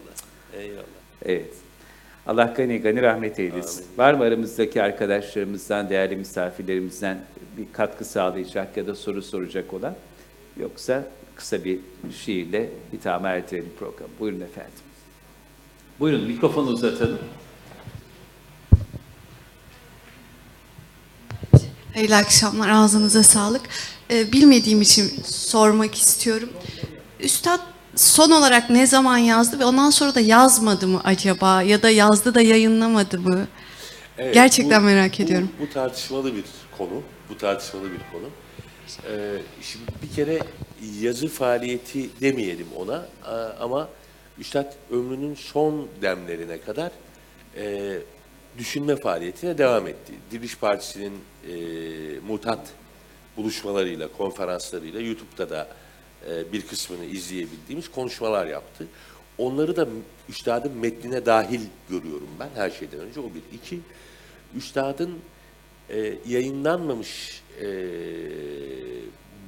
Eyvallah. Eyvallah. Evet. Allah gani gani rahmet eylesin. Var mı aramızdaki arkadaşlarımızdan, değerli misafirlerimizden bir katkı sağlayacak ya da soru soracak olan? Yoksa kısa bir şiirle hitama erdirelim programı. Buyurun efendim. Buyurun mikrofonu uzatalım. Hayırlı akşamlar, ağzınıza sağlık. Ee, bilmediğim için sormak istiyorum. Üstad son olarak ne zaman yazdı ve ondan sonra da yazmadı mı acaba? Ya da yazdı da yayınlamadı mı? Evet, Gerçekten bu- merak bu- ediyorum. Bu tartışmalı bir konu. Bu tartışmalı bir konu. Ee, şimdi bir kere yazı faaliyeti demeyelim ona ama Üstad ömrünün son demlerine kadar e, düşünme faaliyetine devam etti. Diriliş Partisi'nin e, mutat buluşmalarıyla, konferanslarıyla YouTube'da da e, bir kısmını izleyebildiğimiz konuşmalar yaptı. Onları da üstadın metnine dahil görüyorum ben her şeyden önce. O bir. iki üstadın e, yayınlanmamış e,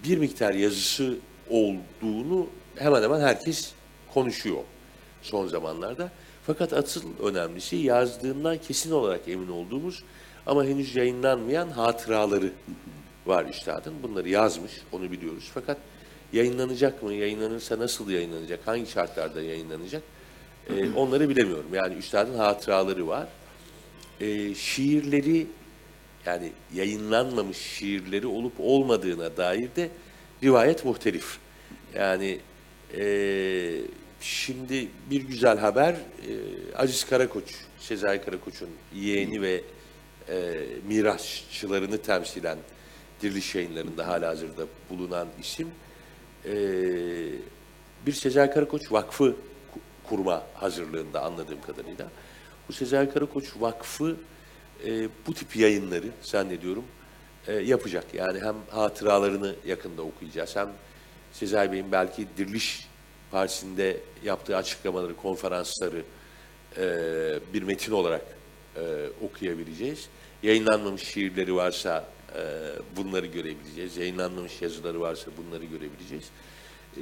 bir miktar yazısı olduğunu hemen hemen herkes konuşuyor son zamanlarda. Fakat asıl önemlisi yazdığından kesin olarak emin olduğumuz ama henüz yayınlanmayan hatıraları var üstadın. Bunları yazmış, onu biliyoruz. Fakat yayınlanacak mı, yayınlanırsa nasıl yayınlanacak, hangi şartlarda yayınlanacak? E, onları bilemiyorum. Yani üstadın hatıraları var. E, şiirleri yani yayınlanmamış şiirleri olup olmadığına dair de rivayet muhtelif. Yani e, şimdi bir güzel haber e, Aziz Karakoç, Sezai Karakoç'un yeğeni ve e, mirasçılarını temsilen Diriliş yayınlarında halihazırda bulunan isim e, bir Sezai Karakoç Vakfı ku- kurma hazırlığında anladığım kadarıyla. Bu Sezai Karakoç Vakfı e, bu tip yayınları zannediyorum e, yapacak. Yani hem hatıralarını yakında okuyacağız hem Sezai Bey'in belki Diriliş Partisi'nde yaptığı açıklamaları, konferansları e, bir metin olarak e, okuyabileceğiz. Yayınlanmamış şiirleri varsa e, bunları görebileceğiz. Yayınlanmamış yazıları varsa bunları görebileceğiz.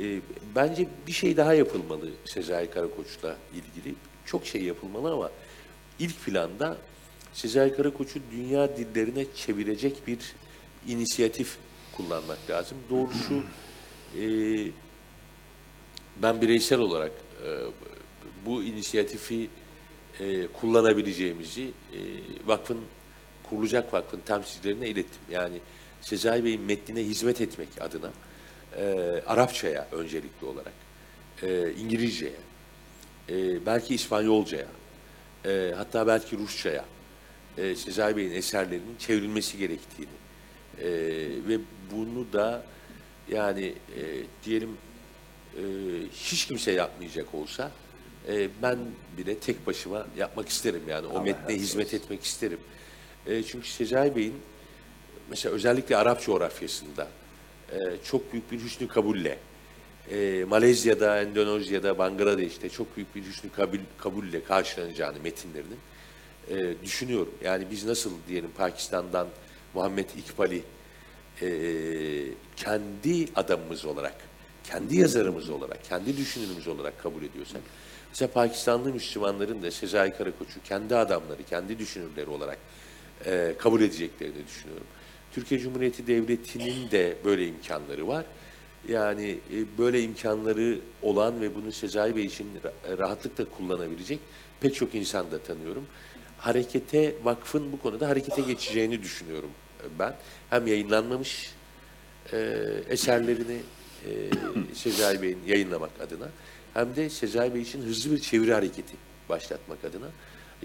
E, bence bir şey daha yapılmalı Sezai Karakoç'la ilgili. Çok şey yapılmalı ama ilk planda Sezai Karakoç'u dünya dillerine çevirecek bir inisiyatif kullanmak lazım. Doğrusu e, ben bireysel olarak e, bu inisiyatifi e, kullanabileceğimizi e, vakfın kurulacak vakfın temsilcilerine ilettim. Yani Sezai Bey'in metnine hizmet etmek adına e, Arapçaya öncelikli olarak, e, İngilizceye, e, belki İspanyolcaya, e, hatta belki Rusçaya e, Sezai Bey'in eserlerinin çevrilmesi gerektiğini e, ve bunu da yani e, diyelim e, hiç kimse yapmayacak olsa e, ben bile tek başıma yapmak isterim yani o metne hizmet etmek isterim. E, çünkü Sezai Bey'in mesela özellikle Arap coğrafyasında e, çok büyük bir hüsnü kabulle e, Malezya'da, Endonezya'da, Bangladeş'te çok büyük bir hüsnü kabul, kabulle karşılanacağını metinlerinin e, düşünüyorum. Yani biz nasıl diyelim Pakistan'dan Muhammed İkbal'i e, kendi adamımız olarak, kendi yazarımız olarak, kendi düşünürümüz olarak kabul ediyorsak, mesela Pakistanlı Müslümanların da Sezai Karakoç'u kendi adamları, kendi düşünürleri olarak e, kabul edeceklerini düşünüyorum. Türkiye Cumhuriyeti Devleti'nin de böyle imkanları var. Yani e, böyle imkanları olan ve bunu Sezai Bey için ra- rahatlıkla kullanabilecek pek çok insan da tanıyorum. Harekete, vakfın bu konuda harekete geçeceğini düşünüyorum e, ben. Hem yayınlanmamış e, eserlerini e, Sezai Bey'in yayınlamak adına hem de Sezai Bey için hızlı bir çeviri hareketi başlatmak adına.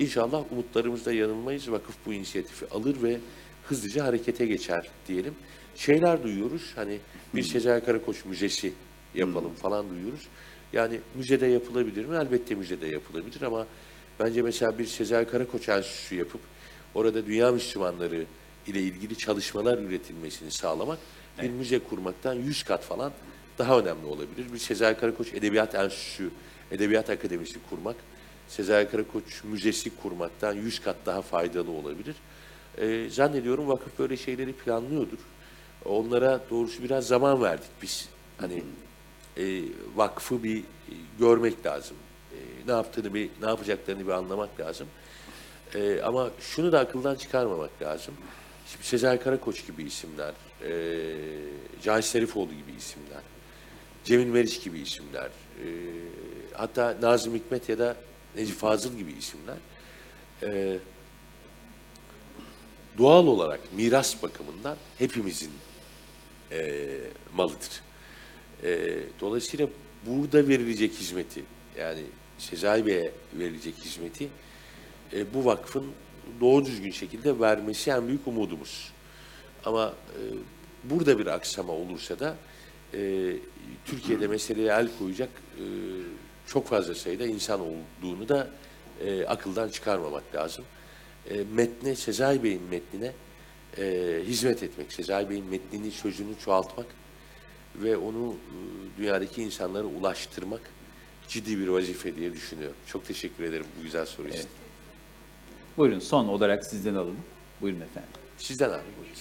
İnşallah umutlarımızda yanılmayız. Vakıf bu inisiyatifi alır ve hızlıca harekete geçer diyelim. şeyler duyuyoruz. Hani bir Sezai Karakoç müzesi yapalım falan duyuyoruz. Yani müzede yapılabilir mi? Elbette müzede yapılabilir ama bence mesela bir Sezai Karakoç enstitüsü yapıp orada dünya Müslümanları ile ilgili çalışmalar üretilmesini sağlamak bir müze kurmaktan yüz kat falan daha önemli olabilir. Bir Sezai Karakoç Edebiyat Enstitüsü, Edebiyat Akademisi kurmak, Sezai Karakoç Müzesi kurmaktan yüz kat daha faydalı olabilir. Ee, zannediyorum vakıf böyle şeyleri planlıyordur. Onlara doğrusu biraz zaman verdik biz. Hani e, vakfı bir e, görmek lazım. E, ne yaptığını bir, ne yapacaklarını bir anlamak lazım. E, ama şunu da akıldan çıkarmamak lazım. Şimdi Sezai Karakoç gibi isimler, e, Cahit Serifoğlu gibi isimler, Cemil Meriç gibi isimler, e, hatta Nazım Hikmet ya da Necip Fazıl gibi isimler e, doğal olarak miras bakımından hepimizin e, malıdır. E, dolayısıyla burada verilecek hizmeti yani Sezai Bey'e verilecek hizmeti e, bu vakfın doğru düzgün şekilde vermesi en büyük umudumuz. Ama e, burada bir aksama olursa da e, Türkiye'de meseleye el koyacak e, çok fazla sayıda insan olduğunu da e, akıldan çıkarmamak lazım. E, metne, Sezai Bey'in metnine e, hizmet etmek, Sezai Bey'in metnini, sözünü çoğaltmak ve onu e, dünyadaki insanlara ulaştırmak ciddi bir vazife diye düşünüyorum. Çok teşekkür ederim bu güzel soru için. Buyurun son olarak sizden alalım. Buyurun efendim. Sizden abi buyurun.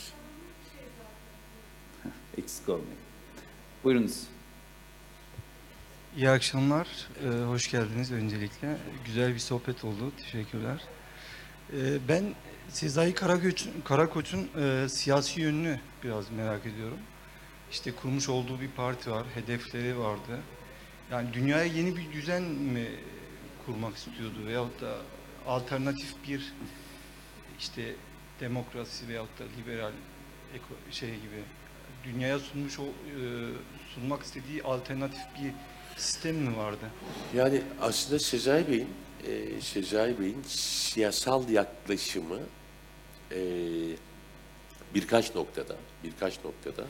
Eksik olmayın. Buyurunuz. İyi akşamlar, ee, hoş geldiniz öncelikle. Güzel bir sohbet oldu, teşekkürler. Ee, ben Sezai Karakoç'un e, siyasi yönünü biraz merak ediyorum. İşte kurmuş olduğu bir parti var, hedefleri vardı. Yani dünyaya yeni bir düzen mi kurmak istiyordu veyahut da alternatif bir işte demokrasi veyahut da liberal şey gibi dünyaya sunmuş o e, sunmak istediği alternatif bir sistem mi vardı? Yani aslında Sezai Bey'in e, Sezai Bey'in siyasal yaklaşımı e, birkaç noktada birkaç noktada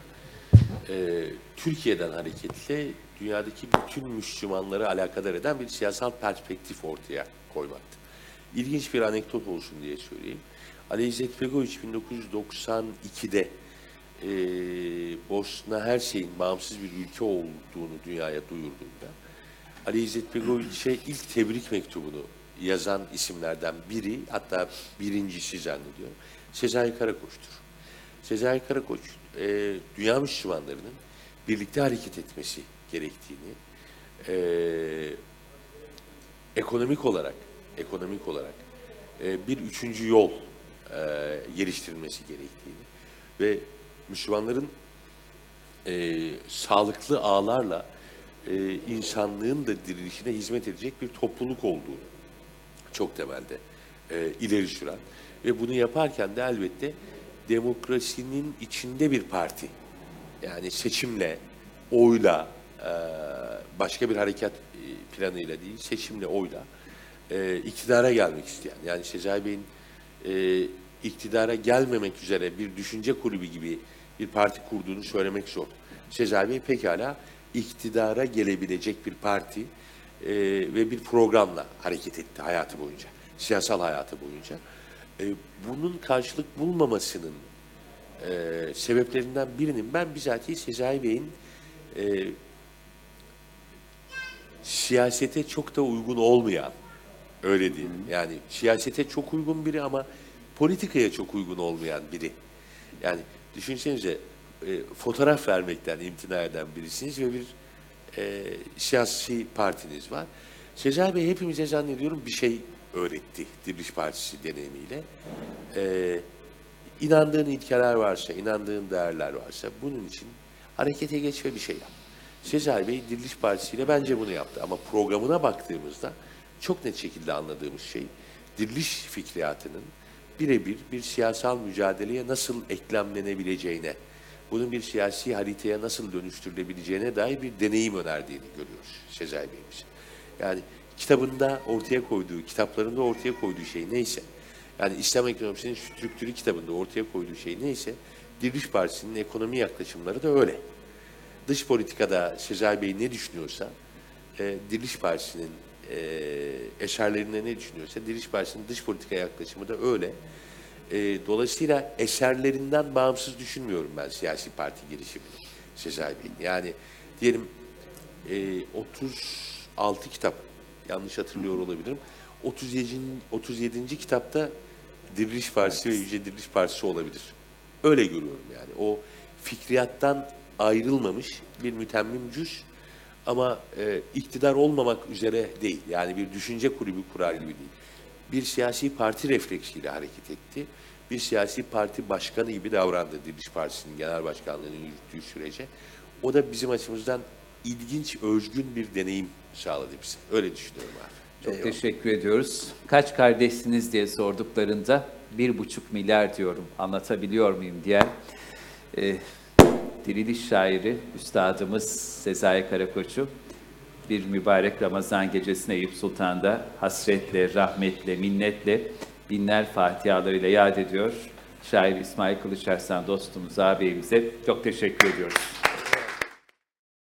e, Türkiye'den hareketle dünyadaki bütün Müslümanları alakadar eden bir siyasal perspektif ortaya koymaktı. İlginç bir anekdot olsun diye söyleyeyim. Ali İzzet Begoviç 1992'de e, Bosna Hersey'in bağımsız bir ülke olduğunu dünyaya duyurduğunda Ali İzzet Begoviç'e ilk tebrik mektubunu yazan isimlerden biri, hatta birincisi zannediyorum, Sezai Karakoç'tur. Sezai Karakoç, e, dünya Müslümanlarının birlikte hareket etmesi gerektiğini, e, ekonomik olarak, ekonomik olarak e, bir üçüncü yol e, geliştirilmesi gerektiğini ve Müslümanların e, sağlıklı ağlarla e, insanlığın da dirilişine hizmet edecek bir topluluk olduğunu çok temelde e, ileri süren ve bunu yaparken de elbette demokrasinin içinde bir parti yani seçimle, oyla, e, başka bir harekat e, planıyla değil, seçimle, oyla e, iktidara gelmek isteyen, yani Sezai Bey'in e, iktidara gelmemek üzere bir düşünce kulübü gibi bir parti kurduğunu söylemek zor. Sezai Bey pekala iktidara gelebilecek bir parti e, ve bir programla hareket etti hayatı boyunca, siyasal hayatı boyunca. E, bunun karşılık bulmamasının e, sebeplerinden birinin ben bizatihi Sezai Bey'in e, siyasete çok da uygun olmayan, öyle diyeyim. Yani siyasete çok uygun biri ama politikaya çok uygun olmayan biri. Yani düşünsenize e, fotoğraf vermekten imtina eden birisiniz ve bir e, siyasi partiniz var. Sezai Bey hepimize zannediyorum bir şey öğretti Diriliş Partisi deneyimiyle. E, inandığın ilkeler varsa, inandığın değerler varsa bunun için harekete geç ve bir şey yap. Sezai Bey Diriliş Partisi ile bence bunu yaptı ama programına baktığımızda çok net şekilde anladığımız şey diriliş fikriyatının birebir bir siyasal mücadeleye nasıl eklemlenebileceğine, bunun bir siyasi haritaya nasıl dönüştürülebileceğine dair bir deneyim önerdiğini görüyoruz Sezai Bey'imiz. Yani kitabında ortaya koyduğu, kitaplarında ortaya koyduğu şey neyse, yani İslam ekonomisinin strüktürü kitabında ortaya koyduğu şey neyse, Diriliş Partisi'nin ekonomi yaklaşımları da öyle. Dış politikada Sezai Bey ne düşünüyorsa, e, Diriliş Partisi'nin e, eserlerinde ne düşünüyorsa, Diriliş Partisi'nin dış politika yaklaşımı da öyle. E, dolayısıyla eserlerinden bağımsız düşünmüyorum ben siyasi parti girişimini Sezai Bey'in. Yani diyelim e, 36 kitap, yanlış hatırlıyor olabilirim. 37. 37. kitapta Diriliş Partisi ve Yüce Diriliş Partisi olabilir. Öyle görüyorum yani. O fikriyattan ayrılmamış bir mütemmim cüz ama e, iktidar olmamak üzere değil. Yani bir düşünce kulübü kurar gibi değil. Bir siyasi parti refleksiyle hareket etti. Bir siyasi parti başkanı gibi davrandı Diriliş Partisi'nin genel başkanlığını yürüttüğü sürece. O da bizim açımızdan ilginç, özgün bir deneyim sağladı bize. Öyle düşünüyorum abi. Çok Eyvallah. teşekkür ediyoruz. Kaç kardeşsiniz diye sorduklarında bir buçuk milyar diyorum. Anlatabiliyor muyum diye. E, diriliş şairi, üstadımız Sezai Karakoç'u bir mübarek Ramazan gecesine Eyüp Sultan'da hasretle, rahmetle, minnetle binler fatihalarıyla yad ediyor. Şair İsmail Kılıçarslan dostumuz, ağabeyimize çok teşekkür ediyoruz.